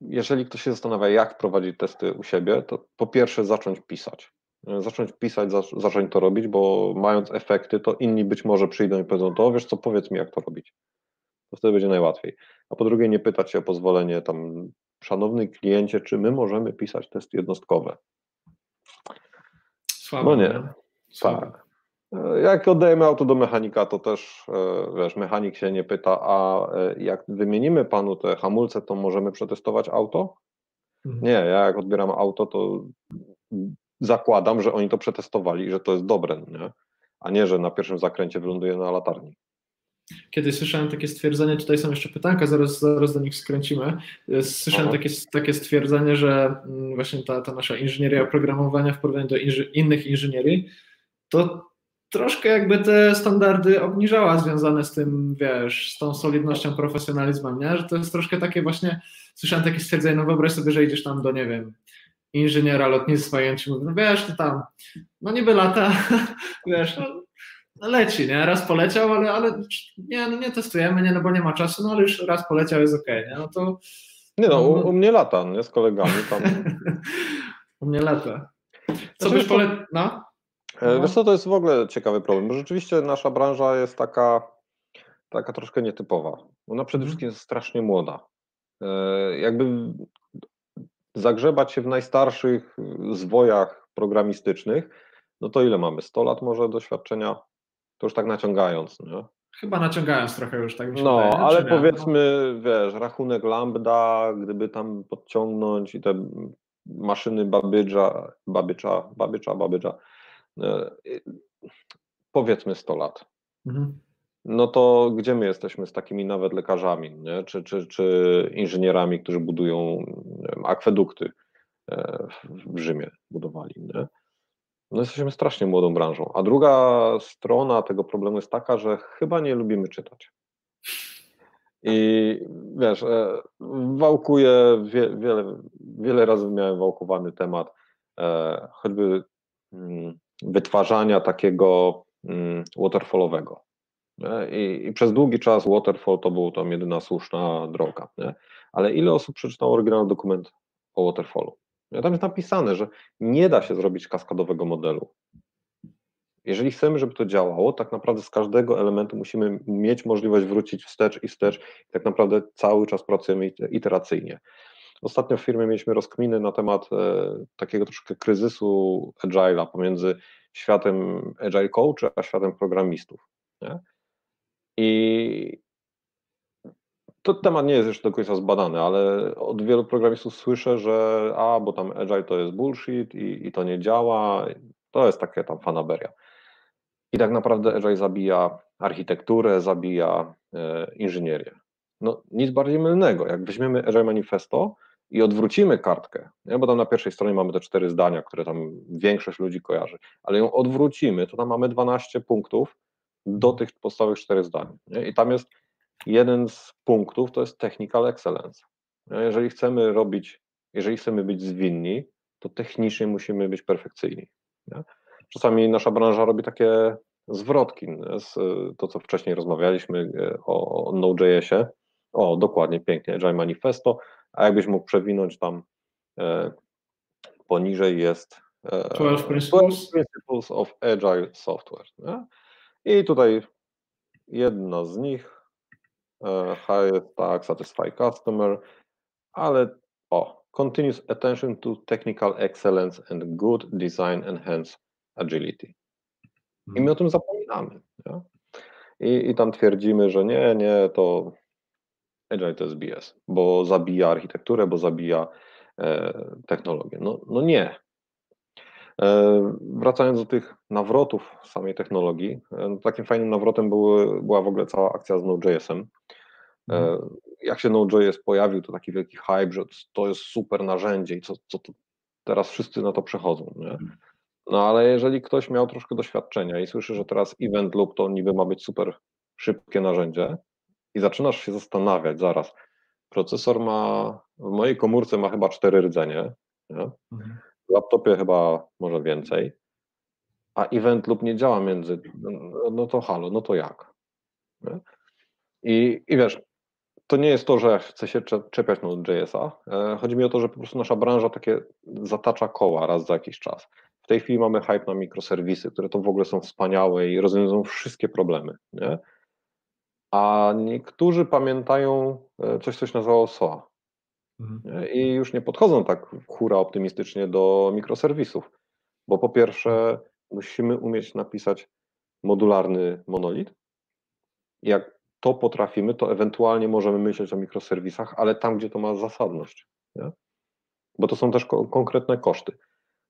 jeżeli ktoś się zastanawia, jak prowadzić testy u siebie, to po pierwsze zacząć pisać. E, zacząć pisać, zacząć to robić, bo mając efekty, to inni być może przyjdą i powiedzą, to wiesz co, powiedz mi jak to robić. To wtedy będzie najłatwiej. a po drugie nie pytać się o pozwolenie tam, szanowny kliencie, czy my możemy pisać testy jednostkowe. Słabo, no nie. Słabo. Tak. E, jak oddajemy auto do mechanika, to też, e, wiesz, mechanik się nie pyta, a jak wymienimy panu te hamulce, to możemy przetestować auto? Mhm. Nie, ja jak odbieram auto, to zakładam, że oni to przetestowali i że to jest dobre, nie? a nie, że na pierwszym zakręcie wyląduje na latarni. Kiedyś słyszałem takie stwierdzenie, tutaj są jeszcze pytanka, zaraz, zaraz do nich skręcimy. Słyszałem takie, takie stwierdzenie, że mm, właśnie ta, ta nasza inżynieria oprogramowania w porównaniu do inży, innych inżynierii, to troszkę jakby te standardy obniżała związane z tym, wiesz, z tą solidnością, profesjonalizmem, nie? Że to jest troszkę takie właśnie, słyszałem takie stwierdzenie, no wyobraź sobie, że idziesz tam do, nie wiem, inżyniera lotnictwa i on ci mówi, no wiesz, ty tam, no niby lata, (laughs) wiesz, no, no, leci, nie? Raz poleciał, ale, ale nie, no nie testujemy, nie, no bo nie ma czasu, no ale już raz poleciał, jest okej, okay, nie? No to... Nie no, u, u mnie lata, nie? Z kolegami tam. (laughs) u mnie lata. Co znaczy, byś pole... No? E, wiesz co, to jest w ogóle ciekawy problem, bo rzeczywiście nasza branża jest taka, taka troszkę nietypowa. Ona przede mhm. wszystkim jest strasznie młoda. E, jakby zagrzebać się w najstarszych zwojach programistycznych, no to ile mamy? 100 lat może doświadczenia? To już tak naciągając, nie? Chyba naciągając trochę już, tak mi No, wydaje, ale powiedzmy, no. wiesz, rachunek lambda, gdyby tam podciągnąć i te maszyny babydża, babycza, babycza, babycza, e, powiedzmy 100 lat. Mhm. No to gdzie my jesteśmy z takimi nawet lekarzami, nie? Czy, czy, czy inżynierami, którzy budują wiem, akwedukty e, w Rzymie, budowali, nie? No jesteśmy strasznie młodą branżą. A druga strona tego problemu jest taka, że chyba nie lubimy czytać. I wiesz, e, wałkuję, wie, wiele, wiele razy miałem wałkowany temat e, choćby mm, wytwarzania takiego mm, waterfallowego. I, I, przez długi czas waterfall to był tam jedyna słuszna droga. Nie? Ale ile osób przeczytało oryginalny dokument o waterfallu? Tam jest napisane, że nie da się zrobić kaskadowego modelu. Jeżeli chcemy, żeby to działało, tak naprawdę z każdego elementu musimy mieć możliwość wrócić wstecz i wstecz. Tak naprawdę cały czas pracujemy iteracyjnie. Ostatnio w firmie mieliśmy rozkminy na temat e, takiego troszkę kryzysu agile'a pomiędzy światem agile coach a światem programistów. Nie? I to temat nie jest jeszcze do końca zbadany, ale od wielu programistów słyszę, że a, bo tam Agile to jest bullshit i, i to nie działa. To jest takie tam fanaberia. I tak naprawdę Agile zabija architekturę, zabija e, inżynierię. No nic bardziej mylnego. Jak weźmiemy Agile Manifesto i odwrócimy kartkę, nie? bo tam na pierwszej stronie mamy te cztery zdania, które tam większość ludzi kojarzy, ale ją odwrócimy, to tam mamy 12 punktów do tych podstawowych czterech zdań. Nie? I tam jest jeden z punktów to jest technical excellence. Jeżeli chcemy robić, jeżeli chcemy być zwinni, to technicznie musimy być perfekcyjni. Nie? Czasami nasza branża robi takie zwrotki, z, to co wcześniej rozmawialiśmy e, o, o Node.jsie, o dokładnie, pięknie, Agile Manifesto, a jakbyś mógł przewinąć tam e, poniżej jest e, 12 principles. principles of Agile Software. Nie? I tutaj jedna z nich E, highest tag, satisfy customer, ale o, continuous attention to technical excellence and good design enhance agility. I my mhm. o tym zapominamy. Nie? I, I tam twierdzimy, że nie, nie, to Agile to jest BS, bo zabija architekturę, bo zabija e, technologię. No, no nie. E, wracając do tych nawrotów samej technologii, e, takim fajnym nawrotem były, była w ogóle cała akcja z Node.jsem, E, mhm. Jak się Node.js pojawił, to taki wielki hype, że to jest super narzędzie i co, co to, teraz wszyscy na to przechodzą. Nie? Mhm. No ale jeżeli ktoś miał troszkę doświadczenia i słyszy, że teraz event loop to niby ma być super szybkie narzędzie i zaczynasz się zastanawiać zaraz, procesor ma, w mojej komórce ma chyba cztery rdzenie, nie? Mhm. W laptopie chyba może więcej, a event loop nie działa między, no, to halo, no to jak? I, I wiesz, to nie jest to, że chcę się czepiać Node.jsa. E, chodzi mi o to, że po prostu nasza branża takie zatacza koła raz za jakiś czas. W tej chwili mamy hype na mikroserwisy, które to w ogóle są wspaniałe i rozwiązują wszystkie problemy. Nie? a niektórzy pamiętają e, coś, co się nazywało SOA. Mhm. I już nie podchodzą tak hura optymistycznie do mikroserwisów, bo po pierwsze musimy umieć napisać modularny monolit. Jak to potrafimy, to ewentualnie możemy myśleć o mikroserwisach, ale tam, gdzie to ma zasadność. Nie? Bo to są też ko konkretne koszty.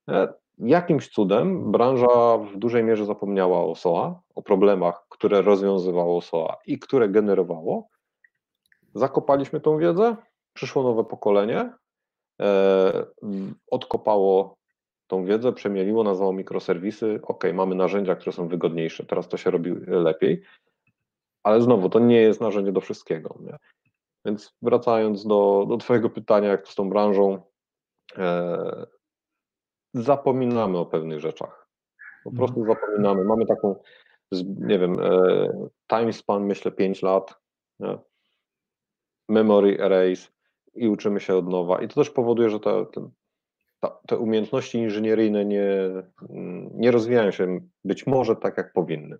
E, jakimś cudem branża w dużej mierze zapomniała o SOA, o problemach, które rozwiązywało SOA i które generowało. Zakopaliśmy tą wiedzę, przyszło nowe pokolenie, e, odkopało tą wiedzę, przemieliło, nazwało mikroserwisy. Ok, mamy narzędzia, które są wygodniejsze, teraz to się robi lepiej, ale znowu to nie jest narzędzie do wszystkiego. Nie? Więc wracając do, do Twojego pytania, jak to z tą branżą, e, zapominamy o pewnych rzeczach. Po mhm. prostu zapominamy. Mamy taką, nie wiem, e, time span, myślę, 5 lat, nie? memory erase i uczymy się od nowa. I to też powoduje, że te, te, umiejętności inżynieryjne nie, nie rozwijają się być może tak, jak powinny.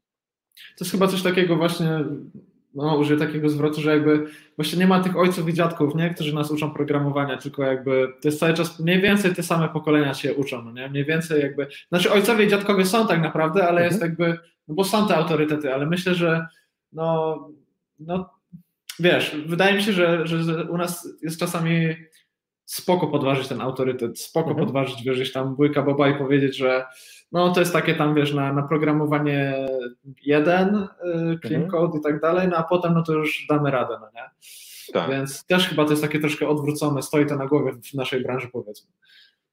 To jest chyba coś takiego właśnie, no użyję takiego zwrotu, że jakby właśnie nie ma tych ojców i dziadków, nie, którzy nas uczą programowania, tylko jakby to jest cały czas mniej więcej te same pokolenia się uczą, no nie? Mniej więcej jakby, znaczy ojcowie i dziadkowie są tak naprawdę, ale mhm. jest jakby, no bo są te autorytety, ale myślę, że no, no wiesz, wydaje mi się, że, że u nas jest czasami spoko podważyć ten autorytet, spoko mhm. podważyć, wiesz, tam bójka boba i powiedzieć, że no to jest takie tam, wiesz, na, na programowanie jeden, y, clean mhm. code i tak dalej, no a potem no to już damy radę, no nie? Tak. Więc też chyba to jest takie troszkę odwrócone, stoi to na głowie w naszej branży, powiedzmy.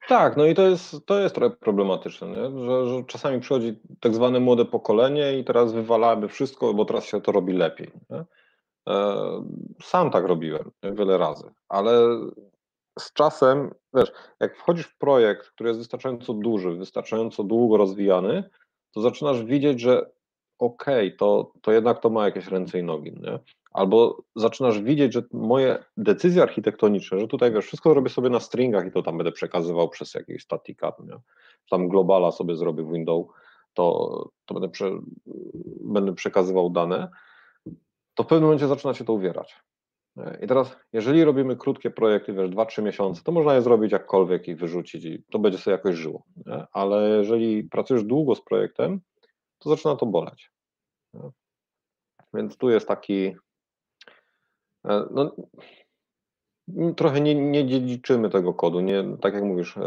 Tak, no i to jest, to jest trochę problematyczne, nie? Że, że czasami przychodzi tak zwane młode pokolenie i teraz wywalamy wszystko, bo teraz się to robi lepiej. Nie? E, sam tak robiłem wiele razy, ale z czasem, wiesz, jak wchodzisz w projekt, który jest wystarczająco duży, wystarczająco długo rozwijany, to zaczynasz widzieć, że okej, okay, to, to jednak to ma jakieś ręce i nogi, nie? Albo zaczynasz widzieć, że moje decyzje architektoniczne, że tutaj wiesz, wszystko robię sobie na stringach i to tam będę przekazywał przez jakiś statika, nie? Tam globala sobie zrobię w window, to, to będę, prze, będę przekazywał dane, to w pewnym momencie zaczyna się to uwierać. I teraz, jeżeli robimy krótkie projekty, wiesz, 2-3 miesiące, to można je zrobić jakkolwiek i wyrzucić i to będzie sobie jakoś żyło. Nie? Ale jeżeli pracujesz długo z projektem, to zaczyna to boleć. Nie? Więc tu jest taki, e, no, trochę nie, nie dziedziczymy tego kodu, nie, tak jak mówisz, e,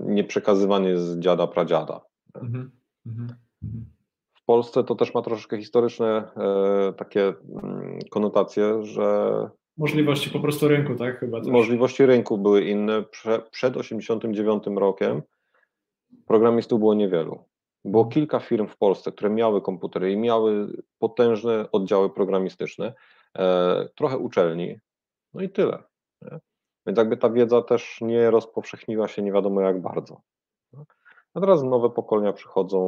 nie przekazywanie z dziada pradziada. Mhm, mhm, mhm. Polsce to też ma troszeczkę historyczne e, takie mm, konotacje, że Możliwości po prostu rynku, tak? Chyba też. Możliwości rynku były inne. Prze, przed 1989 rokiem programistów było niewielu. Było kilka firm w Polsce, które miały komputery i miały potężne oddziały programistyczne, e, trochę uczelni, no i tyle. Nie? Więc jakby ta wiedza też nie rozpowszechniła się nie wiadomo jak bardzo. A teraz nowe pokolenia przychodzą,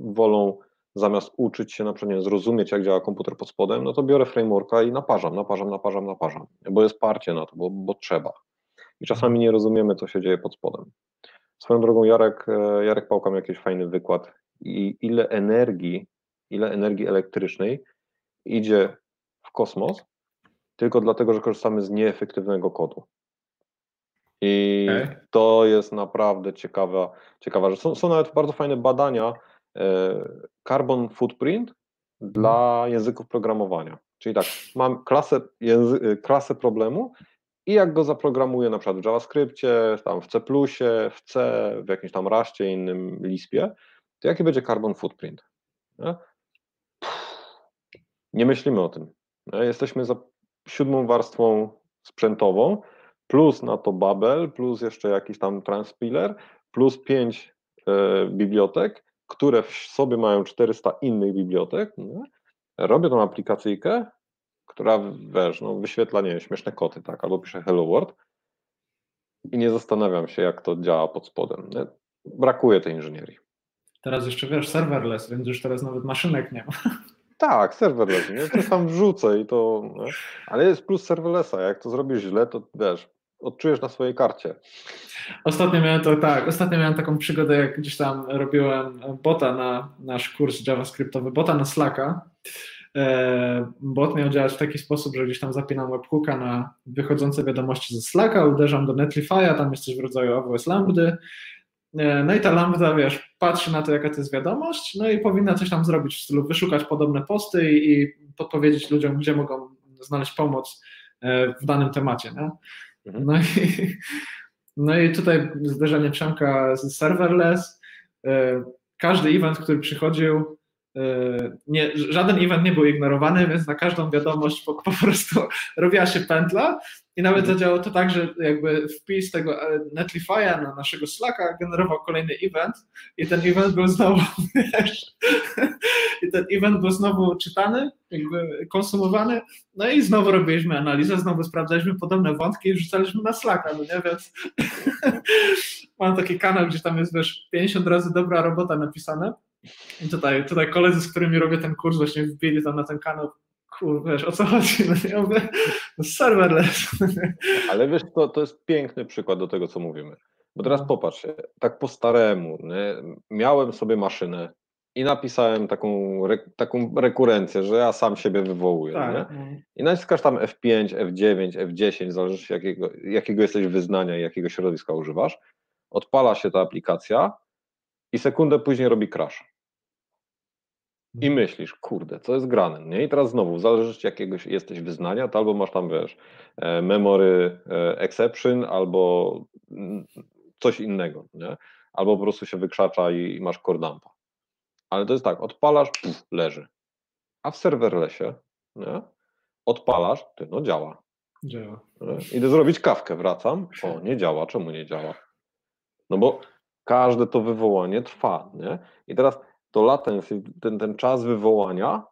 wolą zamiast uczyć się na przykład zrozumieć, jak działa komputer pod spodem, no to biorę frameworka i naparzam, naparzam, naparzam, naparzam, bo jest parcie na to, bo, bo trzeba. I czasami nie rozumiemy, co się dzieje pod spodem. Swoją drogą Jarek, e, Jarek Pałka miał jakiś fajny wykład i ile energii, ile energii elektrycznej idzie w kosmos tylko dlatego, że korzystamy z nieefektywnego kodu. I okay. to jest naprawdę ciekawa, ciekawa rzecz. Są, są nawet bardzo fajne badania, carbon footprint dla języków programowania. Czyli tak, mam klasę, języ- klasę problemu i jak go zaprogramuję na przykład w JavaScriptie, tam w C++, w C, w jakimś tam Raszcie, innym Lispie, to jaki będzie carbon footprint? Nie, nie myślimy o tym. Nie? Jesteśmy za siódmą warstwą sprzętową, plus na to Babel, plus jeszcze jakiś tam transpiler, plus pięć e, bibliotek które w sobie mają 400 innych bibliotek, nie? robię tą aplikacyjkę, która wiesz, no, wyświetla, nie wiem, śmieszne koty, tak, albo pisze Hello World i nie zastanawiam się, jak to działa pod spodem. Nie? Brakuje tej inżynierii. Teraz jeszcze, wiesz, serverless, więc już teraz nawet maszynek nie ma. Tak, serverless, nie? To tam wrzucę i to, nie? ale jest plus serverlessa, jak to zrobisz źle, to wiesz, odczujesz na swojej karcie. Ostatnio miałem to tak, ostatnio miałem taką przygodę, jak gdzieś tam robiłem bota na nasz kurs JavaScriptowy, bota na Slacka e, bot miał działać w taki sposób, że gdzieś tam zapinam webhooka na wychodzące wiadomości ze Slacka, uderzam do Netlify'a, tam jest coś w rodzaju AWS Lambdy, e, no i ta lambda, wiesz, patrzy na to, jaka to jest wiadomość, no i powinna coś tam zrobić w stylu wyszukać podobne posty i, podpowiedzieć ludziom, gdzie mogą znaleźć pomoc e, w danym temacie. Nie? Mhm. No, i, no i tutaj zderzenie Przemka z serverless. E, każdy event, który przychodził, e, nie, żaden event nie był ignorowany, więc na każdą wiadomość po, po prostu (laughs) robiła się pętla i nawet mhm. zadziałało to tak, że jakby wpis tego e, Netlify'a na naszego Slacka generował kolejny event i ten event był znowu, (laughs) wiesz, i ten event był znowu czytany, jakby konsumowany, no i znowu robiliśmy analizę, znowu sprawdzaliśmy podobne wątki i wrzucaliśmy na Slacka, no nie, więc (laughs) mam taki kanał, gdzie tam jest, wiesz, 50 razy dobra robota napisana. I tutaj, tutaj koledzy, z którymi robię ten kurs, właśnie wbili tam na ten kanał kur, wiesz, o co chodzi? No, ja mówię, no serverless. Ale wiesz, to, to jest piękny przykład do tego, co mówimy. Bo teraz no. popatrz, tak po staremu, nie? miałem sobie maszynę i napisałem taką, re, taką rekurencję, że ja sam siebie wywołuję. Tak, nie? No. I naciskasz tam F5, F9, F10, zależy jakiego, jakiego jesteś wyznania i jakiego środowiska używasz. Odpala się ta aplikacja i sekundę później robi crash i myślisz, kurde, co jest grane, nie? I teraz znowu, w zależności jakiegoś jesteś wyznania, to albo masz tam, wiesz, e, memory e, exception, albo coś innego, nie? Albo po prostu się wykrzacza i masz core dumpa. Ale to jest tak, odpalasz, puf, leży. A w serverlessie, nie? Odpalasz, ty, no działa. Działa. Idę zrobić kawkę, wracam, o, nie działa, czemu nie działa? No bo każde to wywołanie trwa, nie? I teraz to latency, ten, ten czas wywołania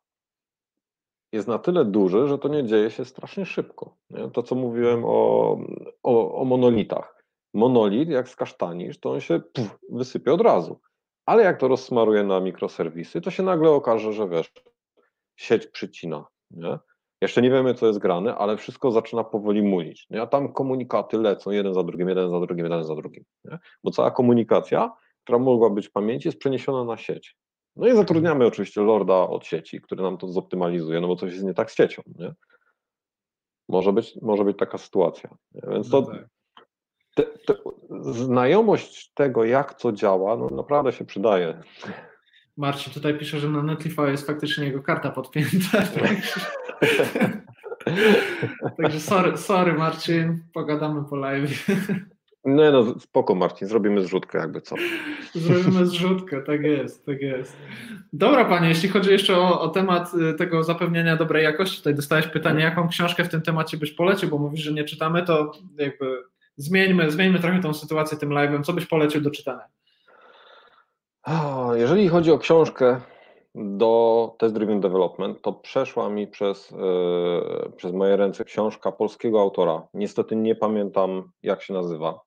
jest na tyle duży, że to nie dzieje się strasznie szybko. Nie? To, co mówiłem o, o, o monolitach. Monolit, jak skasztanisz, to on się wysypie od razu. Ale jak to rozsmaruje na mikroserwisy, to się nagle okaże, że wiesz, sieć przycina. Nie? Jeszcze nie wiemy, co jest grane, ale wszystko zaczyna powoli mulić. Nie? A tam komunikaty lecą jeden za drugim, jeden za drugim, jeden za drugim. Nie? Bo cała komunikacja, która mogła być w pamięci, jest przeniesiona na sieć. No i zatrudniamy oczywiście lorda od sieci, który nam to zoptymalizuje, no bo coś jest nie tak z siecią, nie? Może być, może być taka sytuacja. Nie? Więc to, no tak. te, te, znajomość tego, jak co działa, no naprawdę się przydaje. Marcin tutaj pisze, że na Netlify jest faktycznie jego karta podpięta. (laughs) Także sorry, sorry Marcin, pogadamy po live. No, no spoko Marcin, zrobimy zrzutkę jakby co. (laughs) Zrobimy zrzutkę, tak jest, tak jest. Dobra panie, jeśli chodzi jeszcze o, o, temat y, tego zapewnienia dobrej jakości, tutaj dostałeś pytanie, jaką książkę w tym temacie byś polecił, bo mówisz, że nie czytamy, to jakby zmieńmy, zmieńmy trochę tą sytuację tym live'em, co byś polecił do czytania? Jeżeli chodzi o książkę do Test Driven Development, to przeszła mi przez, yy, przez moje ręce książka polskiego autora. Niestety nie pamiętam, jak się nazywa.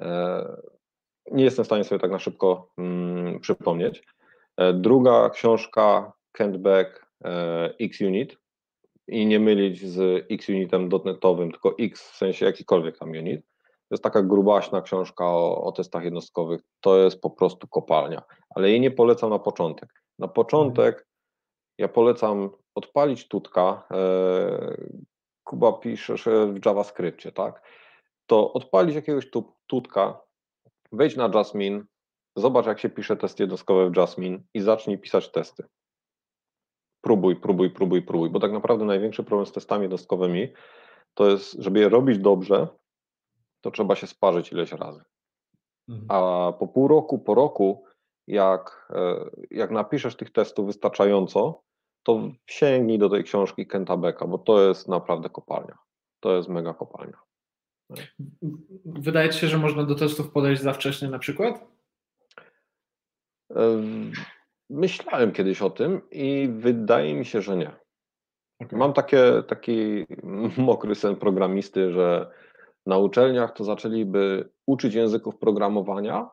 E, nie jestem w stanie sobie tak na szybko mm, przypomnieć. E, druga książka, Kent Beck, e, X-Unit i nie mylić z X-Unitem dotnetowym, tylko X w sensie jakikolwiek tam unit. To jest taka grubaśna książka o, o testach jednostkowych. To jest po prostu kopalnia, ale jej nie polecam na początek. Na początek ja polecam odpalić tutka. Kuba piszesz w JavaScriptie, tak? To odpalić jakiegoś tutka, wejdź na Jasmine, zobacz jak się pisze testy jednostkowe w Jasmine i zacznij pisać testy. Próbuj, próbuj, próbuj, próbuj, bo tak naprawdę największy problem z testami jednostkowymi to jest, żeby je robić dobrze, to trzeba się sparzyć ileś razy. Mhm. A po pół roku, po roku, jak, e, jak napiszesz tych testów wystarczająco, to sięgnij do tej książki Kenta Becka, bo to jest naprawdę kopalnia. To jest mega kopalnia. Wydaje ci się, że można do testów podejść za wcześnie na przykład? Myślałem kiedyś o tym i wydaje mi się, że nie. Okay. Mam takie, taki (laughs) mokry sen programisty, że na uczelniach to zaczęliby uczyć języków programowania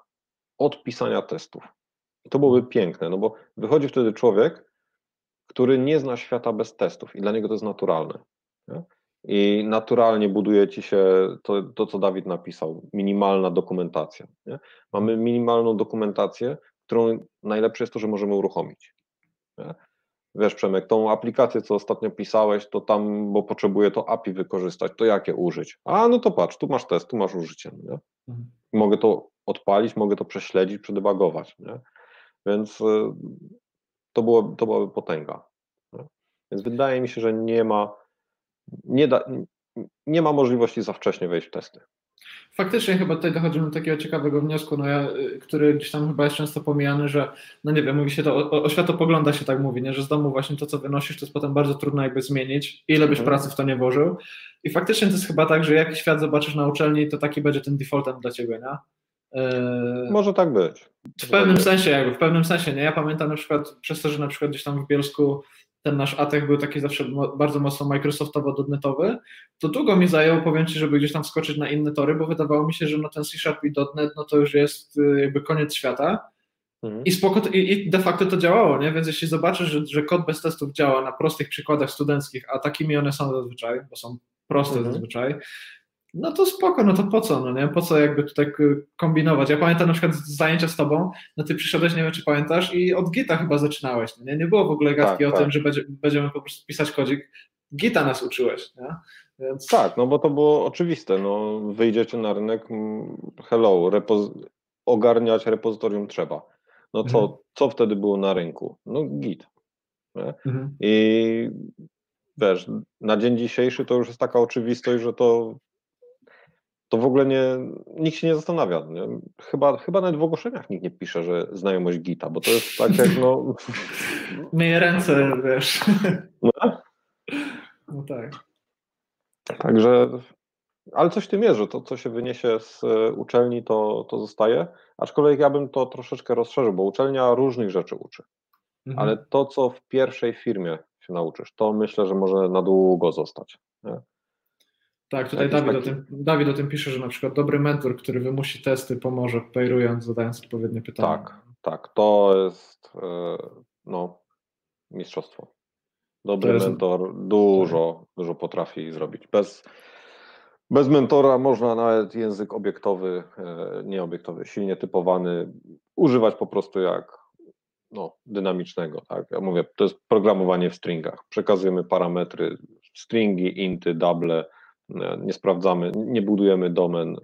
od pisania testów. I to byłoby piękne, no bo wychodzi wtedy człowiek, który nie zna świata bez testów i dla niego to jest naturalne. Nie? I naturalnie buduje ci się to, to co Dawid napisał, minimalna dokumentacja. Nie? Mamy minimalną dokumentację, którą najlepsze jest to, że możemy uruchomić. Nie? wiesz Przemek, tą aplikację, co ostatnio pisałeś, to tam, bo potrzebuję to API wykorzystać, to jakie użyć? A, no to patrz, tu masz test, tu masz użycie, nie? Mhm. Mogę to odpalić, mogę to prześledzić, przedebagować, nie? Więc y, to, było, to byłaby potęga. Nie? Więc wydaje mi się, że nie ma, nie, da, nie ma możliwości za wcześnie wejść w testy. Faktycznie chyba tutaj dochodzimy do takiego ciekawego wniosku, no ja, y, który gdzieś tam chyba jest często pomijany, że no nie wiem, mówi się to, o, o światopogląda się tak mówi, nie? że z domu właśnie to, co wynosisz, to jest potem bardzo trudno jakby zmienić, ile byś mhm. pracy w to nie włożył. I faktycznie to jest chyba tak, że jak świat zobaczysz na uczelni, to taki będzie ten defaultem dla ciebie, nie? Yy, Może tak być. W pewnym sensie, jakby, w pewnym sensie, nie? Ja pamiętam na przykład, przez to, że na przykład gdzieś tam w Bielsku ten nasz ATEK był taki zawsze bardzo mocno Microsoftowo-dotnetowy, to długo mi zajęło, powiem Ci, żeby gdzieś tam wskoczyć na inne tory, bo wydawało mi się, że no ten C Sharp i .NET no to już jest y, jakby koniec świata. Mhm. I, spoko, i, de facto to działało, nie? Więc jeśli zobaczysz, że, że kod bez testów działa na prostych przykładach studenckich, a takimi one są zazwyczaj, bo są proste mhm. zazwyczaj, no to spoko, no to po co, no nie? Po co jakby tutaj kombinować? Ja pamiętam na przykład zajęcia z tobą, no ty przyszedłeś, nie wiem czy pamiętasz, i od Gita chyba zaczynałeś, no nie? Nie było w ogóle gadki tak, o tak. tym, że będzie, będziemy po prostu pisać kodzik. Gita nas uczyłeś, nie? Więc... Tak, no bo to było oczywiste, no wyjdziecie na rynek, hello, repoz ogarniać repozytorium trzeba. No co, mhm. co wtedy było na rynku? No Git. Mhm. I wiesz, na dzień dzisiejszy to już jest taka oczywistość, że to to w ogóle nie, nikt się nie zastanawia. Nie? Chyba, chyba nawet w ogłoszeniach nikt nie pisze, że znajomość Gita, bo to jest tak jak no... (laughs) Myję ręce, wiesz. No? no tak. Także, ale coś w tym jest, że to, co się wyniesie z e, uczelni, to, to zostaje. Aczkolwiek ja bym to troszeczkę rozszerzył, bo uczelnia różnych rzeczy uczy. Mhm. Ale to, co w pierwszej firmie się nauczysz, to myślę, że może na długo zostać. Nie? Tak, tutaj Dawid, taki... o tym, Dawid o tym pisze, że na przykład dobry mentor, który wymusi testy, pomoże pairując, zadając odpowiednie pytania. Tak, tak, to jest e, no, mistrzostwo. Dobry jest... mentor dużo, dużo potrafi zrobić. Bez, bez mentora można nawet język obiektowy, e, nieobiektowy, silnie typowany, używać po prostu jak no, dynamicznego. Tak? Ja mówię, to jest programowanie w stringach. Przekazujemy parametry, stringi, inty, double, nie sprawdzamy, nie budujemy domen.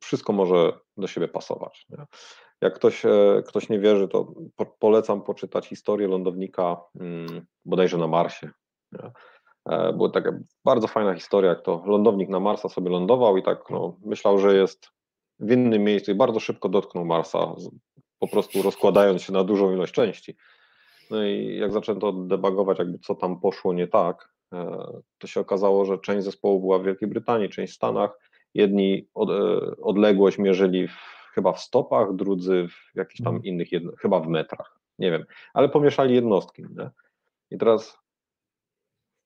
Wszystko może do siebie pasować. Nie? Jak ktoś, e, ktoś nie wierzy, to po, polecam poczytać historię lądownika hmm, bodajże na Marsie. Nie? E, była taka bardzo fajna historia, jak to lądownik na Marsa sobie lądował i tak no, myślał, że jest w innym miejscu i bardzo szybko dotknął Marsa, po prostu rozkładając się na dużą ilość części. No i jak zaczęto debagować, jakby co tam poszło nie tak, E, to się okazało, że część zespołu była w Wielkiej Brytanii, część w Stanach. Jedni od, e, odległość mierzyli w, chyba w stopach, drudzy w jakichś tam mhm. innych, jedno, chyba w metrach, nie wiem, ale pomieszali jednostki. Nie? I teraz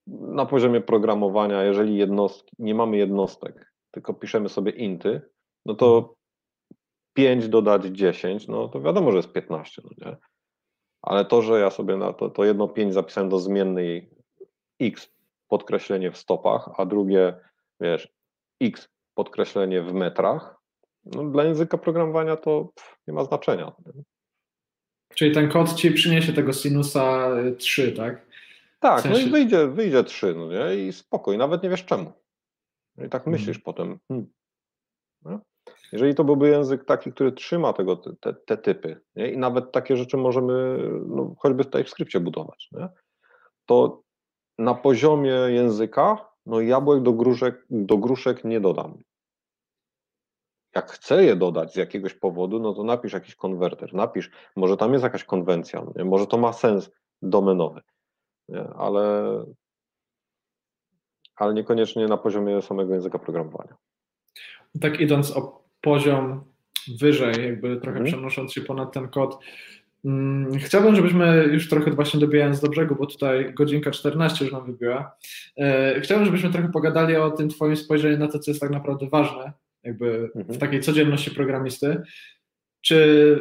na poziomie programowania, jeżeli jednostki, nie mamy jednostek, tylko piszemy sobie inty, no to 5 mhm. dodać 10, no to wiadomo, że jest 15, no nie? Ale to, że ja sobie na to, to jedno 5 zapisałem do zmiennej x podkreślenie w stopach, a drugie, wiesz, x podkreślenie w metrach, no, dla języka programowania to pff, nie ma znaczenia. Czyli ten kod ci przyniesie tego sinusa 3, tak? Tak, w sensie... no i wyjdzie, wyjdzie 3, no nie? I spokój, nawet nie wiesz czemu. No I tak hmm. myślisz potem, hmm. no? Jeżeli to byłby język taki, który trzyma tego, te, te typy, nie? i nawet takie rzeczy możemy no, choćby tutaj w skrypcie budować, nie? to na poziomie języka, no jabłek do gruszek, do gruszek nie dodam. Jak chcę je dodać z jakiegoś powodu, no to napisz jakiś konwerter, napisz, może tam jest jakaś konwencja, może to ma sens domenowy? Ale, ale niekoniecznie na poziomie samego języka programowania. Tak idąc o poziom wyżej, jakby trochę hmm. przenosząc się ponad ten kod, chciałbym, żebyśmy już trochę właśnie dobijając do brzegu, bo tutaj godzinka 14 już nam wybiła. E, chciałbym, żebyśmy trochę pogadali o tym Twoim spojrzeniu na to, co jest tak naprawdę ważne, jakby w mhm. takiej codzienności programisty. Czy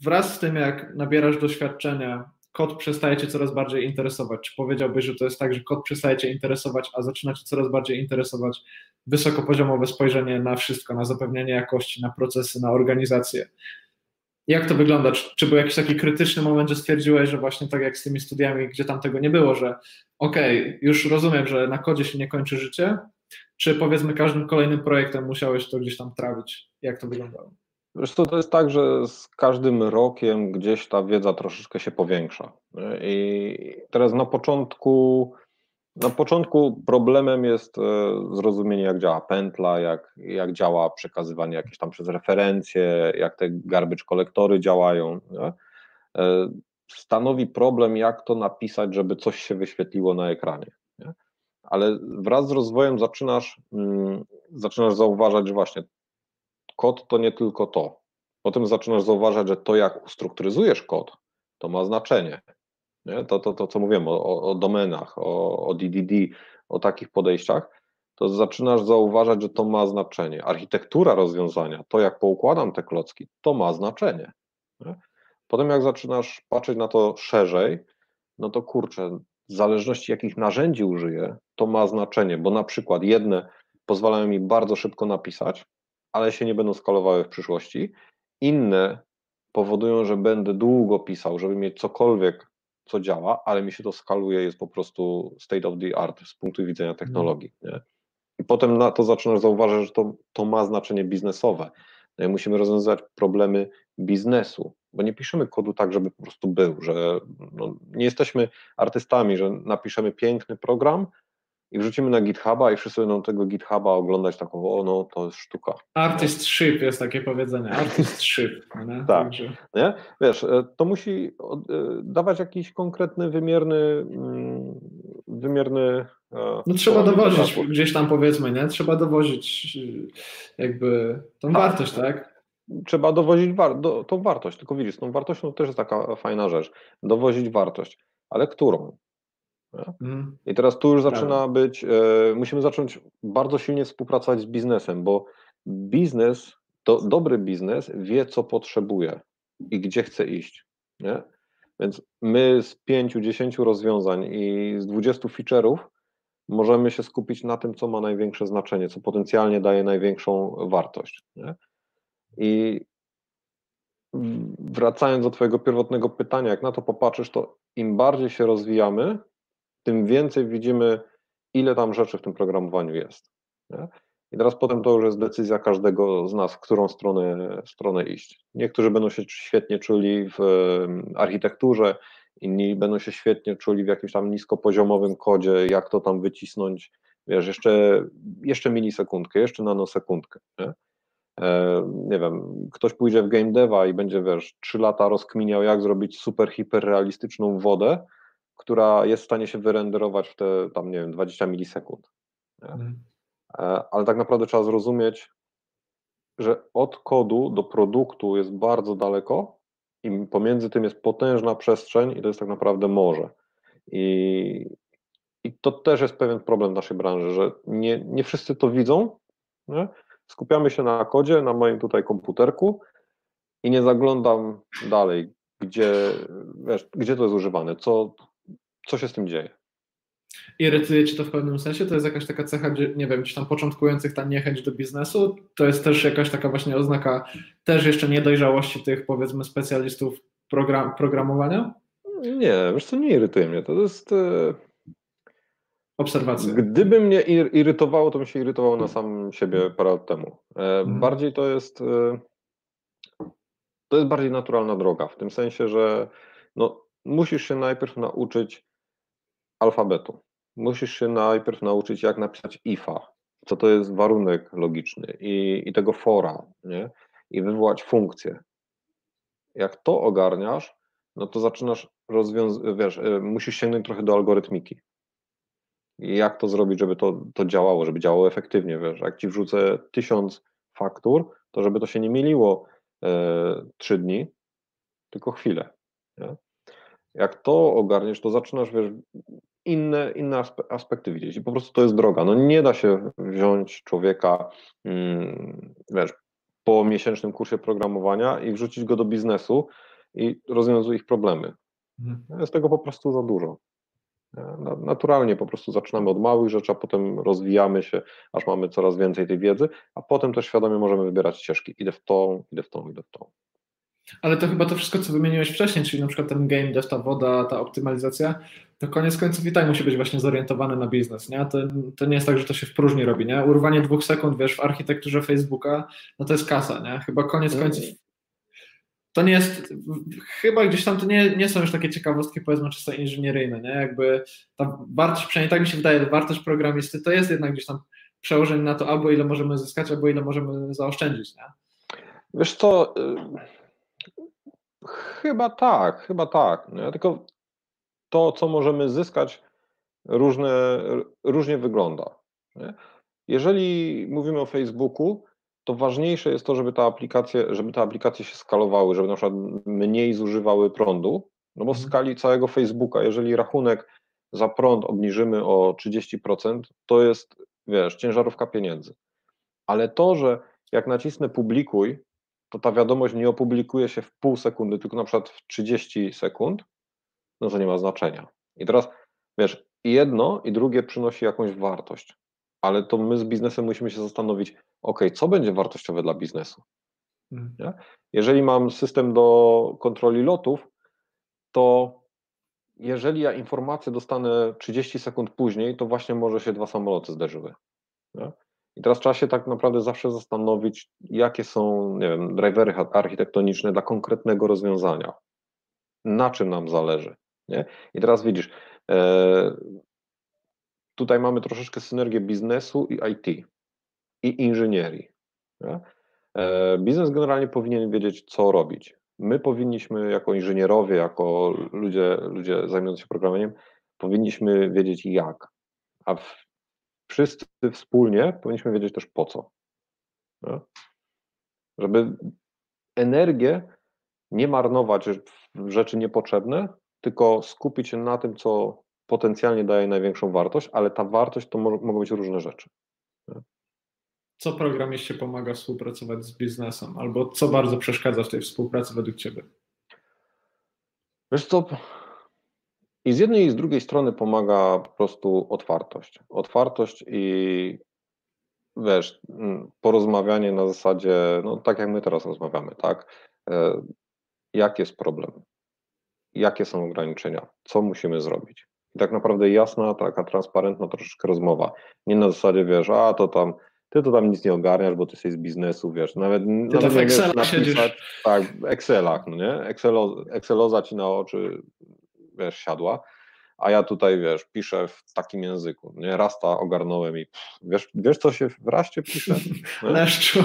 wraz z tym, jak nabierasz doświadczenia, kod przestaje Cię coraz bardziej interesować? Czy powiedziałbyś, że to jest tak, że kod przestaje Cię interesować, a zaczyna Cię coraz bardziej interesować wysokopoziomowe spojrzenie na wszystko, na zapewnienie jakości, na procesy, na organizację? Jak to wygląda? Czy, czy był jakiś taki krytyczny moment, że stwierdziłeś, że właśnie tak jak z tymi studiami, gdzie tam tego nie było, że okej, okay, już rozumiem, że na kodzie się nie kończy życie, czy powiedzmy każdym kolejnym projektem musiałeś to gdzieś tam trawić? Jak to wyglądało? Zresztą to jest tak, że z każdym rokiem gdzieś ta wiedza troszeczkę się powiększa. I teraz na początku, na początku problemem jest e, zrozumienie, jak działa pętla, jak, jak działa przekazywanie jakieś tam przez referencje, jak te garbage kolektory działają. Nie? E, stanowi problem, jak to napisać, żeby coś się wyświetliło na ekranie. Nie? Ale wraz z rozwojem zaczynasz, mm, zaczynasz zauważać, że właśnie kod to nie tylko to. Potem zaczynasz zauważać, że to, jak ustrukturyzujesz kod, to ma znaczenie. Nie? To, to, to, co mówiłem o, o domenach, o, o DDD, o takich podejściach, to zaczynasz zauważać, że to ma znaczenie. Architektura rozwiązania, to jak poukładam te klocki, to ma znaczenie. Nie? Potem jak zaczynasz patrzeć na to szerzej, no to kurczę, w zależności jakich narzędzi użyję, to ma znaczenie, bo na przykład jedne pozwalają mi bardzo szybko napisać, ale się nie będą skalowały w przyszłości. Inne powodują, że będę długo pisał, żeby mieć cokolwiek, co działa, ale mi się to skaluje, jest po prostu state of the art z punktu widzenia technologii. Nie? I potem na to zaczynasz zauważyć, że to, to ma znaczenie biznesowe. No musimy rozwiązywać problemy biznesu, bo nie piszemy kodu tak, żeby po prostu był, że no, nie jesteśmy artystami, że napiszemy piękny program, i wrzucimy na GitHuba i wszyscy będą tego GitHuba oglądać tak, o no to jest sztuka. Artist ship jest takie powiedzenie, artist ship. (laughs) Tak, Także. nie? Wiesz, e, to musi e, dawać jakiś konkretny, wymierny mm, wymierny e, no trzeba dowozić gdzieś tam powiedzmy, nie? Trzeba dowozić jakby tą tak. wartość, tak? Trzeba dowozić war do, tą wartość, tylko widzisz, tą wartością to też jest taka fajna rzecz. Dowozić wartość, ale którą? Mm. I teraz tu już zaczyna być, e, musimy zacząć bardzo silnie współpracować z biznesem, bo biznes, to dobry biznes wie, co potrzebuje i gdzie chce iść. Nie? Więc my z 5-10 rozwiązań i z 20 feature'ów możemy się skupić na tym, co ma największe znaczenie, co potencjalnie daje największą wartość. Nie? I wracając do Twojego pierwotnego pytania, jak na to popatrzysz, to im bardziej się rozwijamy, tym więcej widzimy, ile tam rzeczy w tym programowaniu jest. Nie? I teraz potem to już jest decyzja każdego z nas, w którą stronę, stronę iść. Niektórzy będą się świetnie czuli w architekturze, inni będą się świetnie czuli w jakimś tam niskopoziomowym kodzie, jak to tam wycisnąć, wiesz, jeszcze, jeszcze milisekundkę, jeszcze nanosekundkę. Nie? E, nie wiem, ktoś pójdzie w game deva i będzie, wiesz, trzy lata rozkminiał, jak zrobić super hiperrealistyczną wodę, która jest w stanie się wyrenderować w te tam, nie wiem, 20 milisekund. Mhm. E, ale tak naprawdę trzeba zrozumieć, że od kodu do produktu jest bardzo daleko i pomiędzy tym jest potężna przestrzeń i to jest tak naprawdę morze. I, i to też jest pewien problem w naszej branży, że nie, nie wszyscy to widzą. Nie? Skupiamy się na kodzie, na moim tutaj komputerku i nie zaglądam dalej, gdzie, wiesz, gdzie to jest używane, co, co się z tym dzieje. Irytuje Cię to w pewnym sensie? To jest jakaś taka cecha, nie wiem, gdzieś tam początkujących ta niechęć do biznesu? To jest też jakaś taka właśnie oznaka też jeszcze niedojrzałości tych powiedzmy specjalistów program, programowania? Nie, wiesz co, nie irytuje mnie. To jest... E, Obserwacja. Gdyby mnie irytowało, to bym się irytował na sam siebie parę lat temu. E, mhm. Bardziej to jest... E, to jest bardziej naturalna droga, w tym sensie, że no, musisz się najpierw nauczyć alfabetu. Musisz się najpierw nauczyć, jak napisać ifa, co to jest warunek logiczny i, i tego fora, nie? i wywołać funkcję. Jak to ogarniasz, no to zaczynasz rozwiązać, wiesz, y, musisz sięgnąć trochę do algorytmiki. Jak to zrobić, żeby to, to działało, żeby działało efektywnie, wiesz, jak ci wrzucę tysiąc faktur, to żeby to się nie mieliło e, trzy dni, tylko chwilę. Nie? Jak to ogarniesz, to zaczynasz, wiesz, inne, inne aspekty widzieć i po prostu to jest droga. No nie da się wziąć człowieka, mm, wiesz, po miesięcznym kursie programowania i wrzucić go do biznesu i rozwiązuje ich problemy. Mhm. Jest tego po prostu za dużo. Naturalnie po prostu zaczynamy od małych rzeczy, a potem rozwijamy się, aż mamy coraz więcej tej wiedzy, a potem też świadomie możemy wybierać ścieżki. Idę w tą, idę w tą, idę w tą. Ale to chyba to wszystko, co wymieniłeś wcześniej, czyli na przykład ten game dev, ta woda, ta optymalizacja, to koniec końców i tak musi być właśnie zorientowany na biznes, nie? To, to nie jest tak, że to się w próżni robi, nie? Urwanie dwóch sekund, wiesz, w architekturze Facebooka, no to jest kasa, nie? Chyba koniec mm. końców to nie jest, chyba gdzieś tam to nie, nie są już takie ciekawostki, powiedzmy, czysto inżynieryjne, nie? Jakby ta wartość, przynajmniej tak mi się wydaje, wartość programisty to jest jednak gdzieś tam przełożenie na to, albo ile możemy zyskać, albo ile możemy zaoszczędzić, nie? Wiesz y, chyba tak, chyba tak, nie? tylko to, co możemy zyskać, różne, różnie wygląda. Nie? Jeżeli mówimy o Facebooku, to ważniejsze jest to, żeby te aplikacje, żeby te aplikacje się skalowały, żeby na przykład mniej zużywały prądu, no bo w mhm. skali całego Facebooka, jeżeli rachunek za prąd obniżymy o 30%, to jest, wiesz, ciężarówka pieniędzy. Ale to, że jak nacisnę publikuj, to ta wiadomość nie opublikuje się w pół sekundy, tylko na przykład w 30 sekund, no to nie ma znaczenia. I teraz, wiesz, jedno i drugie przynosi jakąś wartość, ale to my z biznesem musimy się zastanowić, ok, co będzie wartościowe dla biznesu? Hmm. Nie? Jeżeli mam system do kontroli lotów, to jeżeli ja informację dostanę 30 sekund później, to właśnie może się dwa samoloty zderzyły. Nie? I teraz trzeba się tak naprawdę zawsze zastanowić, jakie są, nie wiem, drivery architektoniczne dla konkretnego rozwiązania. Na czym nam zależy. Nie? I teraz widzisz, e, tutaj mamy troszeczkę synergię biznesu i IT i inżynierii. Nie? E, biznes generalnie powinien wiedzieć, co robić. My powinniśmy, jako inżynierowie, jako ludzie, ludzie zajmujący się programowaniem, powinniśmy wiedzieć jak. A w, wszyscy wspólnie powinniśmy wiedzieć też po co. Nie? Żeby energię nie marnować w rzeczy niepotrzebne, tylko skupić się na tym, co potencjalnie daje największą wartość, ale ta wartość to mogą być różne rzeczy. Nie? co programiście pomaga współpracować z biznesem, albo co bardzo przeszkadza w tej współpracy według Ciebie? Wiesz co, i z jednej i z drugiej strony pomaga po prostu otwartość. Otwartość i wiesz, mm, porozmawianie na zasadzie, no tak jak my teraz rozmawiamy, tak? E, jaki jest problem? Jakie są ograniczenia? Co musimy zrobić? I tak naprawdę jasna, taka transparentna troszeczkę rozmowa. Nie na zasadzie, wiesz, a to tam ty to tam nic nie ogarniasz, bo ty jesteś z biznesu, wiesz, nawet, ty nawet w Excelach napisać, tak, w Excelach, no nie, Excelo, Exceloza ci na oczy, wiesz, siadła, a ja tutaj, wiesz, piszę w takim języku, nie, Rasta ogarnąłem i pff, wiesz, wiesz, co się w Raście pisze? (laughs) Leszczu.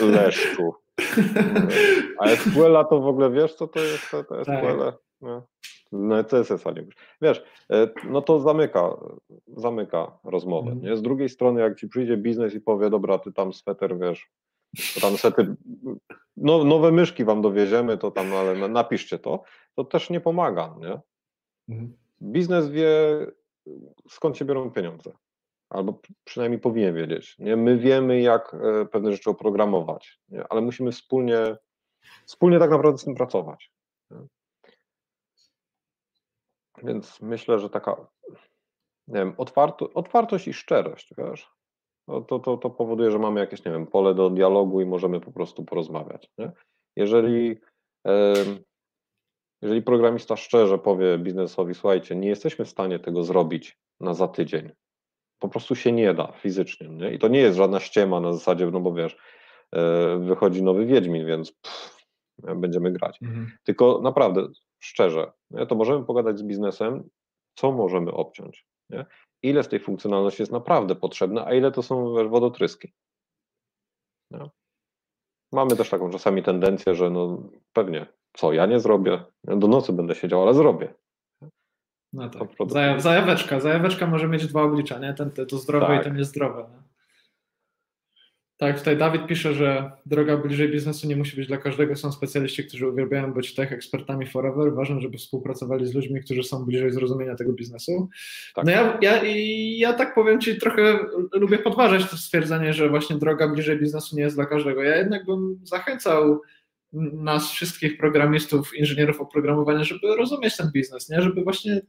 Leszczu. (laughs) A SQL to w ogóle wiesz, co to jest to, to SQL? Tak. No. No CSS-a nie Wiesz, e, no to zamyka, zamyka rozmowę. Mm. Nie? Z drugiej strony, jak ci przyjdzie biznes i powie, dobra, ty tam sweter, wiesz, tam sety, no, nowe myszki wam dowieziemy, to tam, ale napiszcie to, to też nie pomaga, nie? Mm. Biznes wie, skąd się biorą pieniądze. Albo przynajmniej powinien wiedzieć. Nie? My wiemy, jak e, pewne rzeczy oprogramować, nie? ale musimy wspólnie, wspólnie tak naprawdę z tym pracować. Nie? Więc myślę, że taka, nie wiem, otwarto, otwartość i szczerość, wiesz, to, to, to, to powoduje, że mamy jakieś, nie wiem, pole do dialogu i możemy po prostu porozmawiać. Nie? Jeżeli, jeżeli programista szczerze powie biznesowi, słuchajcie, nie jesteśmy w stanie tego zrobić na za tydzień, po prostu się nie da fizycznie, nie? I to nie jest żadna ściema na zasadzie, no bo wiesz, e, wychodzi nowy Wiedźmin, więc pff, będziemy grać. Mhm. Tylko naprawdę, szczerze, nie? to możemy pogadać z biznesem, co możemy obciąć, nie? ile z tej funkcjonalności jest naprawdę potrzebne, a ile to są wiesz, wodotryski. Mamy też taką czasami tendencję, że no pewnie, co ja nie zrobię, do nocy będę siedział, ale zrobię. No tak. Zajaweczka, zajaweczka może mieć dwa oblicza, nie? Ten, to zdrowe tak. i to niezdrowe. Nie? Tak, tutaj Dawid pisze, że droga bliżej biznesu nie musi być dla każdego. Są specjaliści, którzy uwielbiają być tech ekspertami forever. Ważne, żeby współpracowali z ludźmi, którzy są bliżej zrozumienia tego biznesu. Tak. No ja, ja, ja tak powiem Ci, trochę lubię podważać to stwierdzenie, że właśnie droga bliżej biznesu nie jest dla każdego. Ja jednak bym zachęcał nas wszystkich programistów, inżynierów oprogramowania, żeby rozumieć ten biznes, nie? żeby właśnie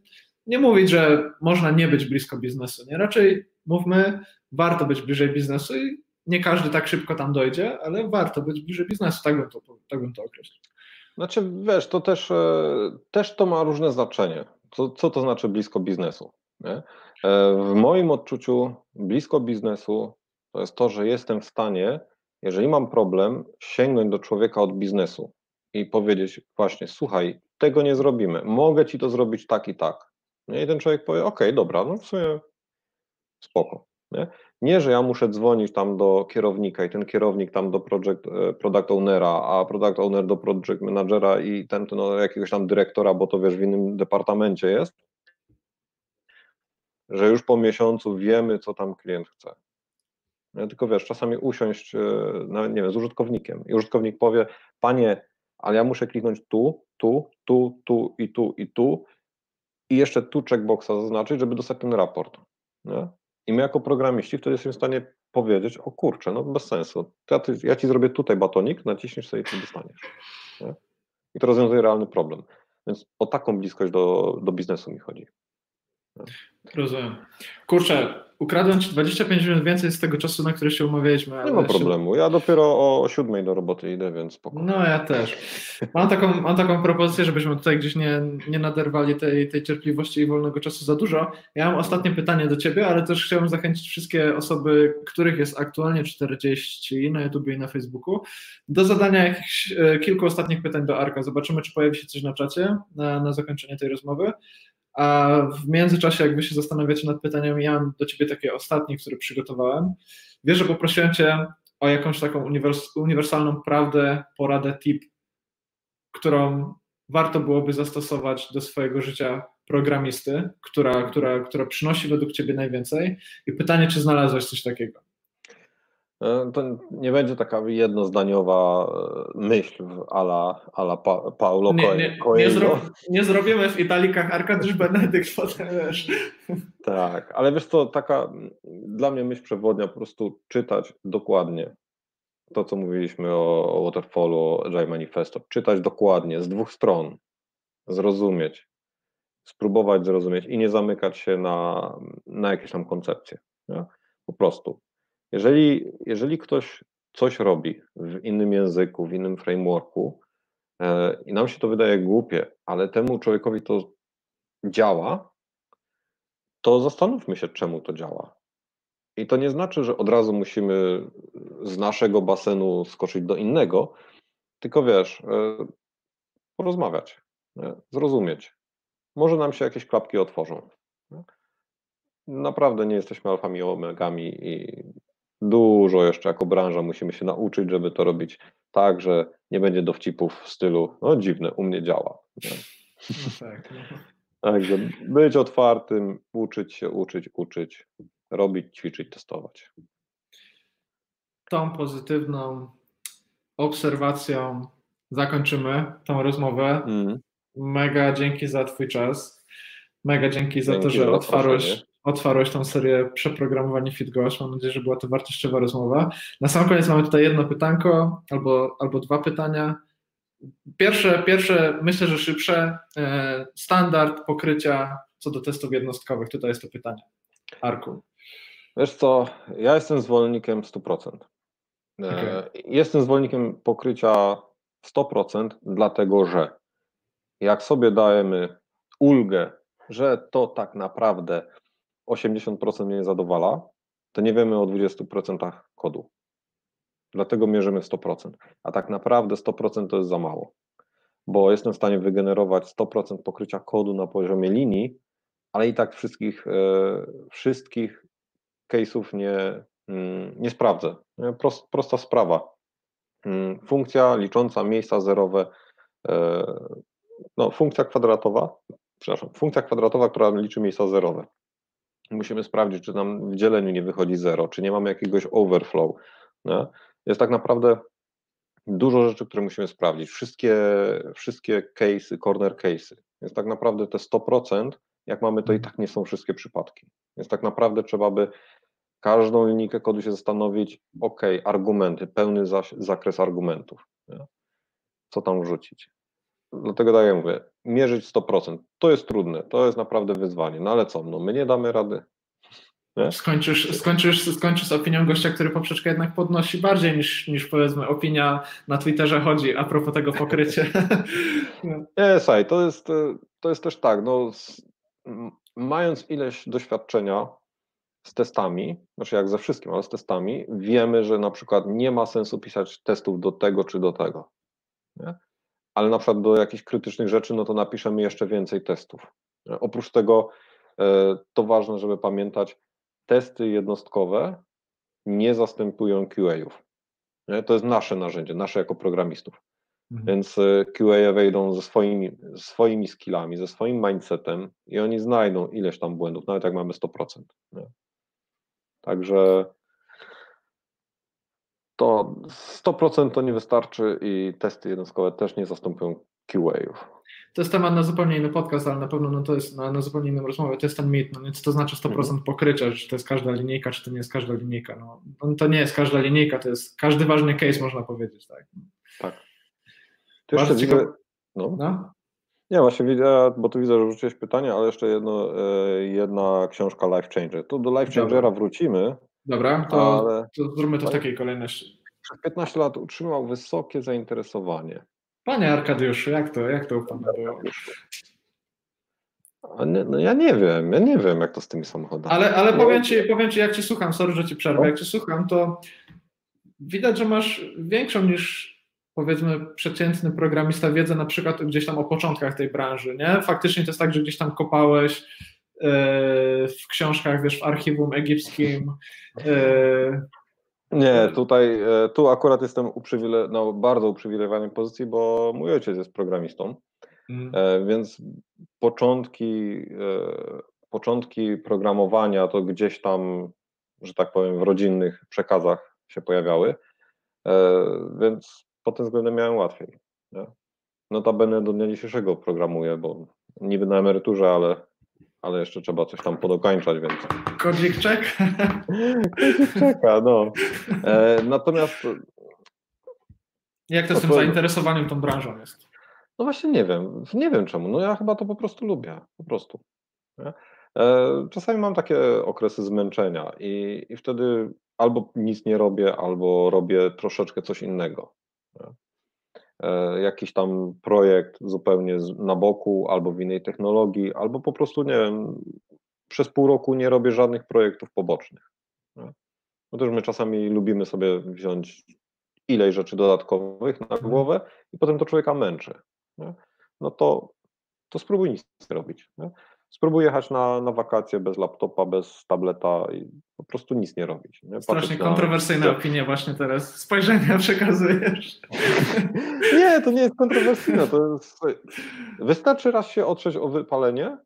nie mówić, że można nie być blisko biznesu. Nie? Raczej mówmy, warto być bliżej biznesu i nie każdy tak szybko tam dojdzie, ale warto być bliżej biznesu, tak bym to, tak bym to określił. Znaczy, wiesz, to też, e, też to ma różne znaczenie. Co, co to znaczy blisko biznesu? Nie? E, w moim odczuciu blisko biznesu to jest to, że jestem w stanie, jeżeli mam problem, sięgnąć do człowieka od biznesu i powiedzieć właśnie, słuchaj, tego nie zrobimy, mogę ci to zrobić tak i tak. I ten człowiek powie, ok, dobra, no w sumie spoko. Nie? nie, że ja muszę dzwonić tam do kierownika i ten kierownik tam do project, e, product ownera, a product owner do project managera i ten do no, jakiegoś tam dyrektora, bo to wiesz w innym departamencie jest, że już po miesiącu wiemy, co tam klient chce. Ja tylko wiesz, czasami usiąść, e, nawet nie wiem, z użytkownikiem i użytkownik powie, panie, ale ja muszę kliknąć tu, tu, tu, tu i tu i tu i jeszcze tu checkboxa zaznaczyć, żeby dostać ten raport. Nie? I my jako programiści wtedy jesteśmy w stanie powiedzieć, o kurczę, no bez sensu, ja, ty, ja ci zrobię tutaj batonik, naciśniesz sobie i ty dostaniesz. Nie? I to rozwiązuje realny problem. Więc o taką bliskość do, do biznesu mi chodzi. Rozumiem. Kurczę, ukradłem Ci 25 minut więcej z tego czasu, na który się umawialiśmy. Nie ma problemu. Ja dopiero o siódmej do roboty idę, więc spokojnie. No ja też. Mam taką, mam taką propozycję, żebyśmy tutaj gdzieś nie, nie naderwali tej, tej cierpliwości i wolnego czasu za dużo. Ja mam ostatnie pytanie do Ciebie, ale też chciałbym zachęcić wszystkie osoby, których jest aktualnie 40 na YouTube i na Facebooku, do zadania jakichś e, kilku ostatnich pytań do Arka. Zobaczymy, czy pojawi się coś na czacie na, na zakończenie tej rozmowy. A w międzyczasie, jak wy się zastanawiacie nad pytaniem, ja mam do ciebie takie ostatnie, które przygotowałem. Wiesz, że poprosiłem cię o jakąś taką uniwers uniwersalną prawdę, poradę, tip, którą warto byłoby zastosować do swojego życia programisty, która, która, która przynosi według ciebie najwięcej. I pytanie, czy znalazłeś coś takiego? E, to nie będzie taka jednozdaniowa e, myśl ala, ala pa, Paulo nie, nie, nie, zro, nie, zrobimy w italikach Arkadiusz (laughs) Benedykt potem wiesz. Tak, ale wiesz co, taka dla mnie myśl przewodnia po prostu czytać dokładnie to, co mówiliśmy o, o Waterfallu, o Agile Manifesto, czytać dokładnie z dwóch stron, zrozumieć, spróbować zrozumieć i nie zamykać się na, na jakieś tam koncepcje. Nie? Po prostu jeżeli, jeżeli ktoś coś robi w innym języku, w innym frameworku e, i nam się to wydaje głupie, ale temu człowiekowi to działa, to zastanówmy się, czemu to działa. I to nie znaczy, że od razu musimy z naszego basenu skoczyć do innego, tylko wiesz, e, porozmawiać, nie? zrozumieć. Może nam się jakieś klapki otworzą. Nie? Naprawdę nie jesteśmy alfami i omegami i Dużo jeszcze jako branża musimy się nauczyć, żeby to robić tak, że nie będzie dowcipów w stylu, no dziwne, u mnie działa. No tak, no. Także być otwartym, uczyć się, uczyć, uczyć, robić, ćwiczyć, testować. Tą pozytywną obserwacją zakończymy tą rozmowę. Mm. Mega dzięki za Twój czas. Mega dzięki za dzięki to, że otwarłeś, otwarłeś tą serię przeprogramowanie FitGosh. Mam nadzieję, że była to wartościowa rozmowa. Na sam koniec mamy tutaj jedno pytanko albo, albo dwa pytania. Pierwsze, pierwsze, myślę, że szybsze. E, standard pokrycia co do testów jednostkowych. Tutaj jest to pytanie. Arku. Wiesz co, ja jestem zwolennikiem 100%. E, okay. Jestem zwolennikiem pokrycia 100%, dlatego że jak sobie dajemy ulgę, że to tak naprawdę 80% mnie zadowala, to nie wiemy o 20% kodu. Dlatego mierzymy 100%. A tak naprawdę 100% to jest za mało, bo jestem w stanie wygenerować 100% pokrycia kodu na poziomie linii, ale i tak wszystkich, e, wszystkich case'ów nie, mm, nie sprawdzę. Prost, prosta sprawa. Mm, funkcja licząca miejsca zerowe, e, no, funkcja kwadratowa, przepraszam, funkcja kwadratowa, która liczy miejsca zerowe musimy sprawdzić, czy nam w dzieleniu nie wychodzi zero, czy nie mamy jakiegoś overflow. Nie? Jest tak naprawdę dużo rzeczy, które musimy sprawdzić. Wszystkie, wszystkie case'y, corner case'y. Więc tak naprawdę te 100%, jak mamy, to i tak nie są wszystkie przypadki. Więc tak naprawdę trzeba by każdą linijkę kodu się zastanowić, ok, argumenty, pełny zakres argumentów. Nie? Co tam wrzucić? Dlatego tak jak mówię, mierzyć 100%. To jest trudne, to jest naprawdę wyzwanie. No ale co, no my nie damy rady. Nie? Skończysz, skończysz, skończysz opinią gościa, który poprzeczkę jednak podnosi bardziej niż, niż powiedzmy opinia na Twitterze chodzi a propos tego pokrycia. (laughs) Nie, słuchaj, to jest, to jest też tak, no, mając ileś doświadczenia z testami, znaczy jak ze wszystkim, ale z testami, wiemy, że na przykład nie ma sensu pisać testów do tego czy do tego. Nie? Ale na przykład do jakichś krytycznych rzeczy, no to napiszemy jeszcze więcej testów. Oprócz tego e, to ważne, żeby pamiętać, testy jednostkowe nie zastępują QA-ów. To jest nasze narzędzie, nasze jako programistów. Mhm. Więc e, QA wejdą ze swoimi, swoimi skillami, ze swoim mindsetem i oni znajdą ileś tam błędów, nawet jak mamy 100%. Nie? Także to 100% to nie wystarczy i testy jednostkowe też nie zastąpią QA-ów. To jest temat na zupełnie inny podcast, ale na pewno no to jest na, na zupełnie inną rozmowę. To jest ten mit, no więc to znaczy 100% mhm. pokrycia, czy to jest każda linijka, czy to nie jest każda linijka. No, no, to nie jest każda linijka, to jest każdy ważny case, można powiedzieć. Tak. tak. To jeszcze widzę, no. no. Nie, właśnie widzę, bo tu widzę, że wrzuciłeś pytanie, ale jeszcze jedno, e, jedna książka Life Changer. Tu do Life Changera wrócimy. Dobra, to, ale... to zróbmy to w takiej kolejności. Przez 15 lat utrzymał wysokie zainteresowanie. Panie Arkadiuszu, jak to, jak to u Pana było? Nie, no ja nie wiem, ja nie wiem, jak to z tymi samochodami. Ale, ale powiem, ci, powiem Ci, jak Ci słucham, sorry, że Ci przerwę, no. jak Ci słucham, to widać, że masz większą niż powiedzmy przeciętny programista wiedzę na przykład gdzieś tam o początkach tej branży, nie? Faktycznie to jest tak, że gdzieś tam kopałeś w książkach, wiesz, w archiwum egipskim. E, nie, tutaj, e, tu akurat jestem uprzywile, no, bardzo uprzywilejowanej pozycji, bo mój ojciec jest programistą, mm. więc początki, początki programowania to gdzieś tam, że tak powiem, w rodzinnych przekazach się pojawiały, więc pod tym względem miałem łatwiej. Nie? Notabene do dnia dzisiejszego programuję, bo niby na emeryturze, ale, ale jeszcze trzeba coś tam podokańczać, więc... Kodzik czek? Kodzik czeka, no. E, natomiast... Jak to z tym to... zainteresowaniem tą branżą jest? No właśnie nie wiem. Nie wiem czemu. No ja chyba to po prostu lubię. Po prostu. E, czasami mam takie okresy zmęczenia i, i wtedy albo nic nie robię, albo robię troszeczkę coś innego. E, jakiś tam projekt zupełnie na boku, albo w innej technologii, albo po prostu nie wiem, przez pół roku nie robię żadnych projektów pobocznych. No też my czasami lubimy sobie wziąć ileś rzeczy dodatkowych na mhm. głowę i potem to człowieka męczy. No to, to spróbuj nic robić. Nie? Spróbuj jechać na, na wakacje bez laptopa, bez tableta i po prostu nic nie robić. Nie? Strasznie kontrowersyjne na... opinie właśnie teraz, spojrzenia (laughs) przekazujesz. (laughs) nie, to nie jest kontrowersyjne. To jest... Wystarczy raz się otrzeć o wypalenie,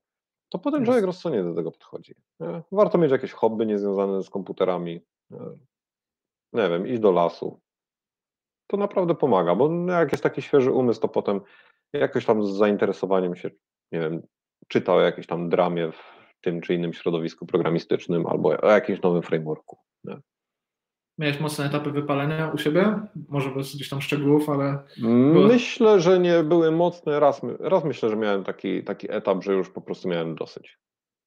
to potem człowiek rozsądnie do tego podchodzi. Nie? Warto mieć jakieś hobby niezwiązane z komputerami. Nie? nie wiem, iść do lasu. To naprawdę pomaga, bo jak jest taki świeży umysł, to potem jakoś tam z zainteresowaniem się, nie wiem, czyta o jakiejś tam dramie w tym czy innym środowisku programistycznym albo o jakimś nowym frameworku. Nie? Miałeś mocne etapy wypalenia u siebie? Może bez gdzieś tam szczegółów, ale. Myślę, że nie były mocne. Raz, raz myślę, że miałem taki, taki etap, że już po prostu miałem dosyć.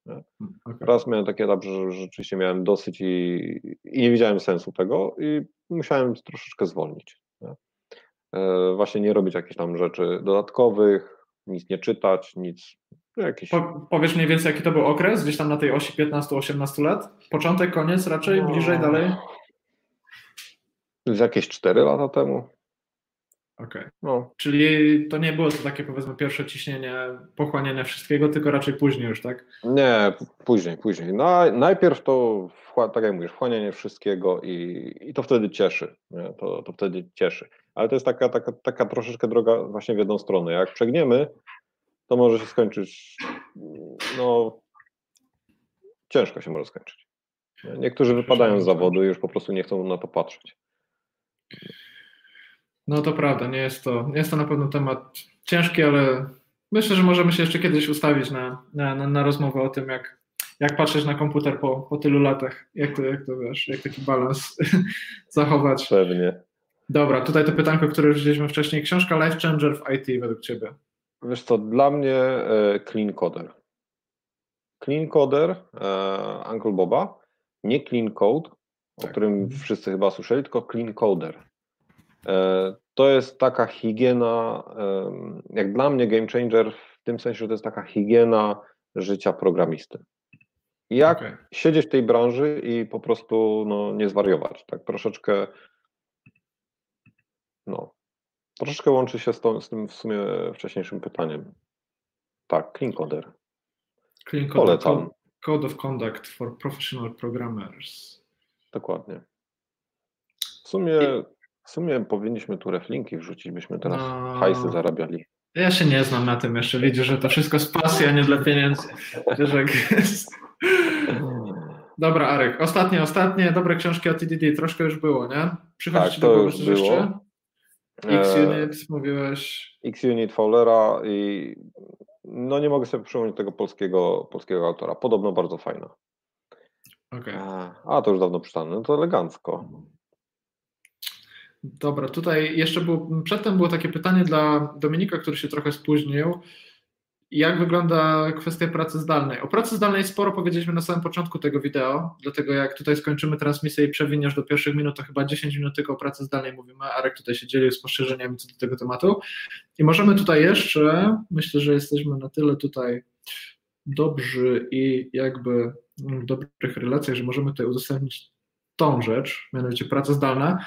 Okay. Raz miałem taki etap, że rzeczywiście miałem dosyć i, i nie widziałem sensu tego i musiałem troszeczkę zwolnić. Nie? E, właśnie nie robić jakichś tam rzeczy dodatkowych, nic nie czytać, nic Jakiś... Po, powiesz mniej więcej, jaki to był okres, gdzieś tam na tej osi 15-18 lat? Początek, koniec raczej, no. bliżej, dalej? Z jakieś 4 lata temu. Okej. Okay. No. Czyli to nie było to takie powiedzmy pierwsze ciśnienie, pochłanianie wszystkiego, tylko raczej później już, tak? Nie, później, później. No, najpierw to, tak jak mówisz, wchłanianie wszystkiego i, i to wtedy cieszy. Nie? To, to wtedy cieszy. Ale to jest taka, taka, taka troszeczkę droga właśnie w jedną stronę. Jak przegniemy, to może się skończyć, no ciężko się może skończyć. Niektórzy wypadają z zawodu i już po prostu nie chcą na to patrzeć. No to prawda, nie jest to, nie jest to na pewno temat ciężki, ale myślę, że możemy się jeszcze kiedyś ustawić na, na, na, na rozmowę o tym, jak, jak patrzeć na komputer po, po tylu latach, jak to, jak to wiesz, jak taki balans (laughs) zachować. Pewnie. Dobra, tutaj to pytanko, które już widzieliśmy wcześniej. Książka Life Changer w IT według Ciebie. Wiesz co, dla mnie e, Clean Coder. Clean Coder e, Uncle Boba nie clean code, o Tak. którym wszyscy chyba słyszeli, tylko clean coder. E, To jest taka higiena, jak dla mnie game changer, w tym sensie, że to jest taka higiena życia programisty. Jak Okej. siedzieć w tej branży i po prostu no, nie zwariować. Tak troszeczkę, no, troszeczkę łączy się z, tą, z tym w sumie wcześniejszym pytaniem. Tak, clean coder. Clean code, Polecam. code, of Conduct for Professional Programmers. Dokładnie. W sumie, w sumie powinniśmy tu reflinki wrzucić, byśmy teraz No. hajsy zarabiali. Ja się nie znam na tym jeszcze. Widzisz, że to wszystko z pasji, a nie dla pieniędzy. Wiesz, jak jest. Dobra, Arek. Ostatnie, ostatnie dobre książki o TDD. Troszkę już było, nie? Przychodzi Tak, ci to do było. jeszcze? E, X-Unit, mówiłeś. X-Unit Fowlera i no nie mogę sobie przypomnieć tego polskiego, polskiego autora. Podobno bardzo fajna. Okej. A, to już dawno przeczytane, no to elegancko. Dobra, tutaj jeszcze było, przedtem było takie pytanie dla Dominika, który się trochę spóźnił. Jak wygląda kwestia pracy zdalnej? O pracy zdalnej sporo powiedzieliśmy na samym początku tego wideo, dlatego jak tutaj skończymy transmisję i przewiniesz do pierwszych minut, to chyba 10 minut tylko o pracy zdalnej mówimy. Arek tutaj się dzielił spostrzeżeniami co do tego tematu. I możemy tutaj jeszcze, myślę, że jesteśmy na tyle tutaj dobrzy i jakby w dobrych relacjach, że możemy tutaj udostępnić tą rzecz, mianowicie praca zdalna.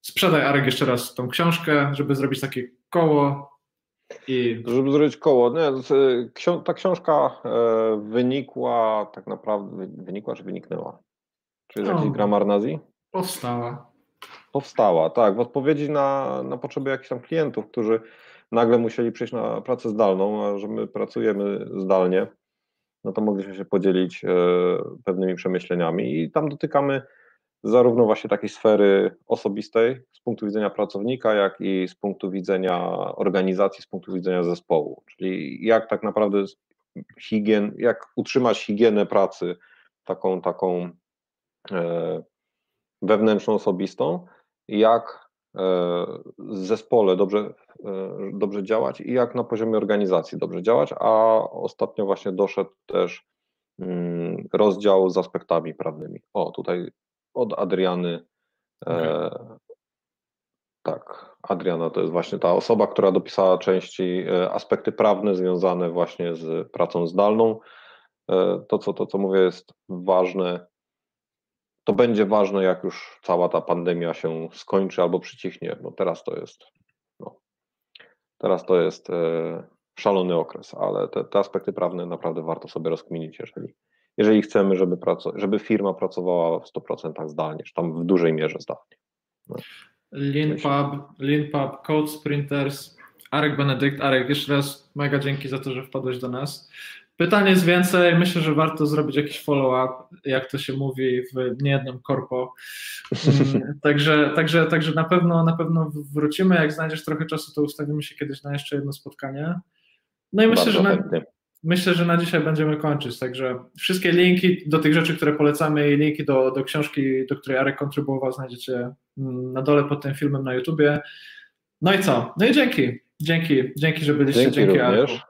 Sprzedaj Arek jeszcze raz tą książkę, żeby zrobić takie koło i Żeby zrobić koło, nie, ksio- ta książka e, wynikła tak naprawdę, wynikła czy wyniknęła? Czy jest O. jakiś grammar nazi? powstała. Powstała, tak, w odpowiedzi na, na potrzeby jakichś tam klientów, którzy nagle musieli przejść na pracę zdalną, a że my pracujemy zdalnie, no to mogliśmy się podzielić e, pewnymi przemyśleniami i tam dotykamy zarówno właśnie takiej sfery osobistej z punktu widzenia pracownika, jak i z punktu widzenia organizacji, z punktu widzenia zespołu, czyli jak tak naprawdę higien, jak utrzymać higienę pracy taką, taką e, wewnętrzną, osobistą, jak e, w zespole dobrze, e, dobrze działać i jak na poziomie organizacji dobrze działać, a ostatnio właśnie doszedł też mm, rozdział z aspektami prawnymi. O, tutaj od Adriany. E, tak, Adriana to jest właśnie ta osoba, która dopisała części e, aspekty prawne związane właśnie z pracą zdalną. E, to, co, to, co mówię, jest ważne. To będzie ważne, jak już cała ta pandemia się skończy albo przycichnie, bo teraz to jest, no, teraz to jest szalony okres, ale te, te aspekty prawne naprawdę warto sobie rozkminić, jeżeli, jeżeli chcemy, żeby, praco- żeby firma pracowała w 100% zdalnie, czy tam w dużej mierze zdalnie. Leanpub, Leanpub, Code Sprinters, Arek Benedykt. Arek, jeszcze raz mega dzięki za to, że wpadłeś do nas. Pytań jest więcej, myślę, że warto zrobić jakiś follow-up, jak to się mówi w niejednym korpo. Mm, (laughs) Także, także, także na pewno na pewno wrócimy, jak znajdziesz trochę czasu, to ustawimy się kiedyś na jeszcze jedno spotkanie. No i myślę, Bardzo że na. Myślę, że na dzisiaj będziemy kończyć, także wszystkie linki do tych rzeczy, które polecamy i linki do, do książki, do której Arek kontrybuował znajdziecie mm, na dole pod tym filmem na YouTubie. No i co? No i dzięki. Dzięki, dzięki że byliście. Dzięki Dzięki. Arku.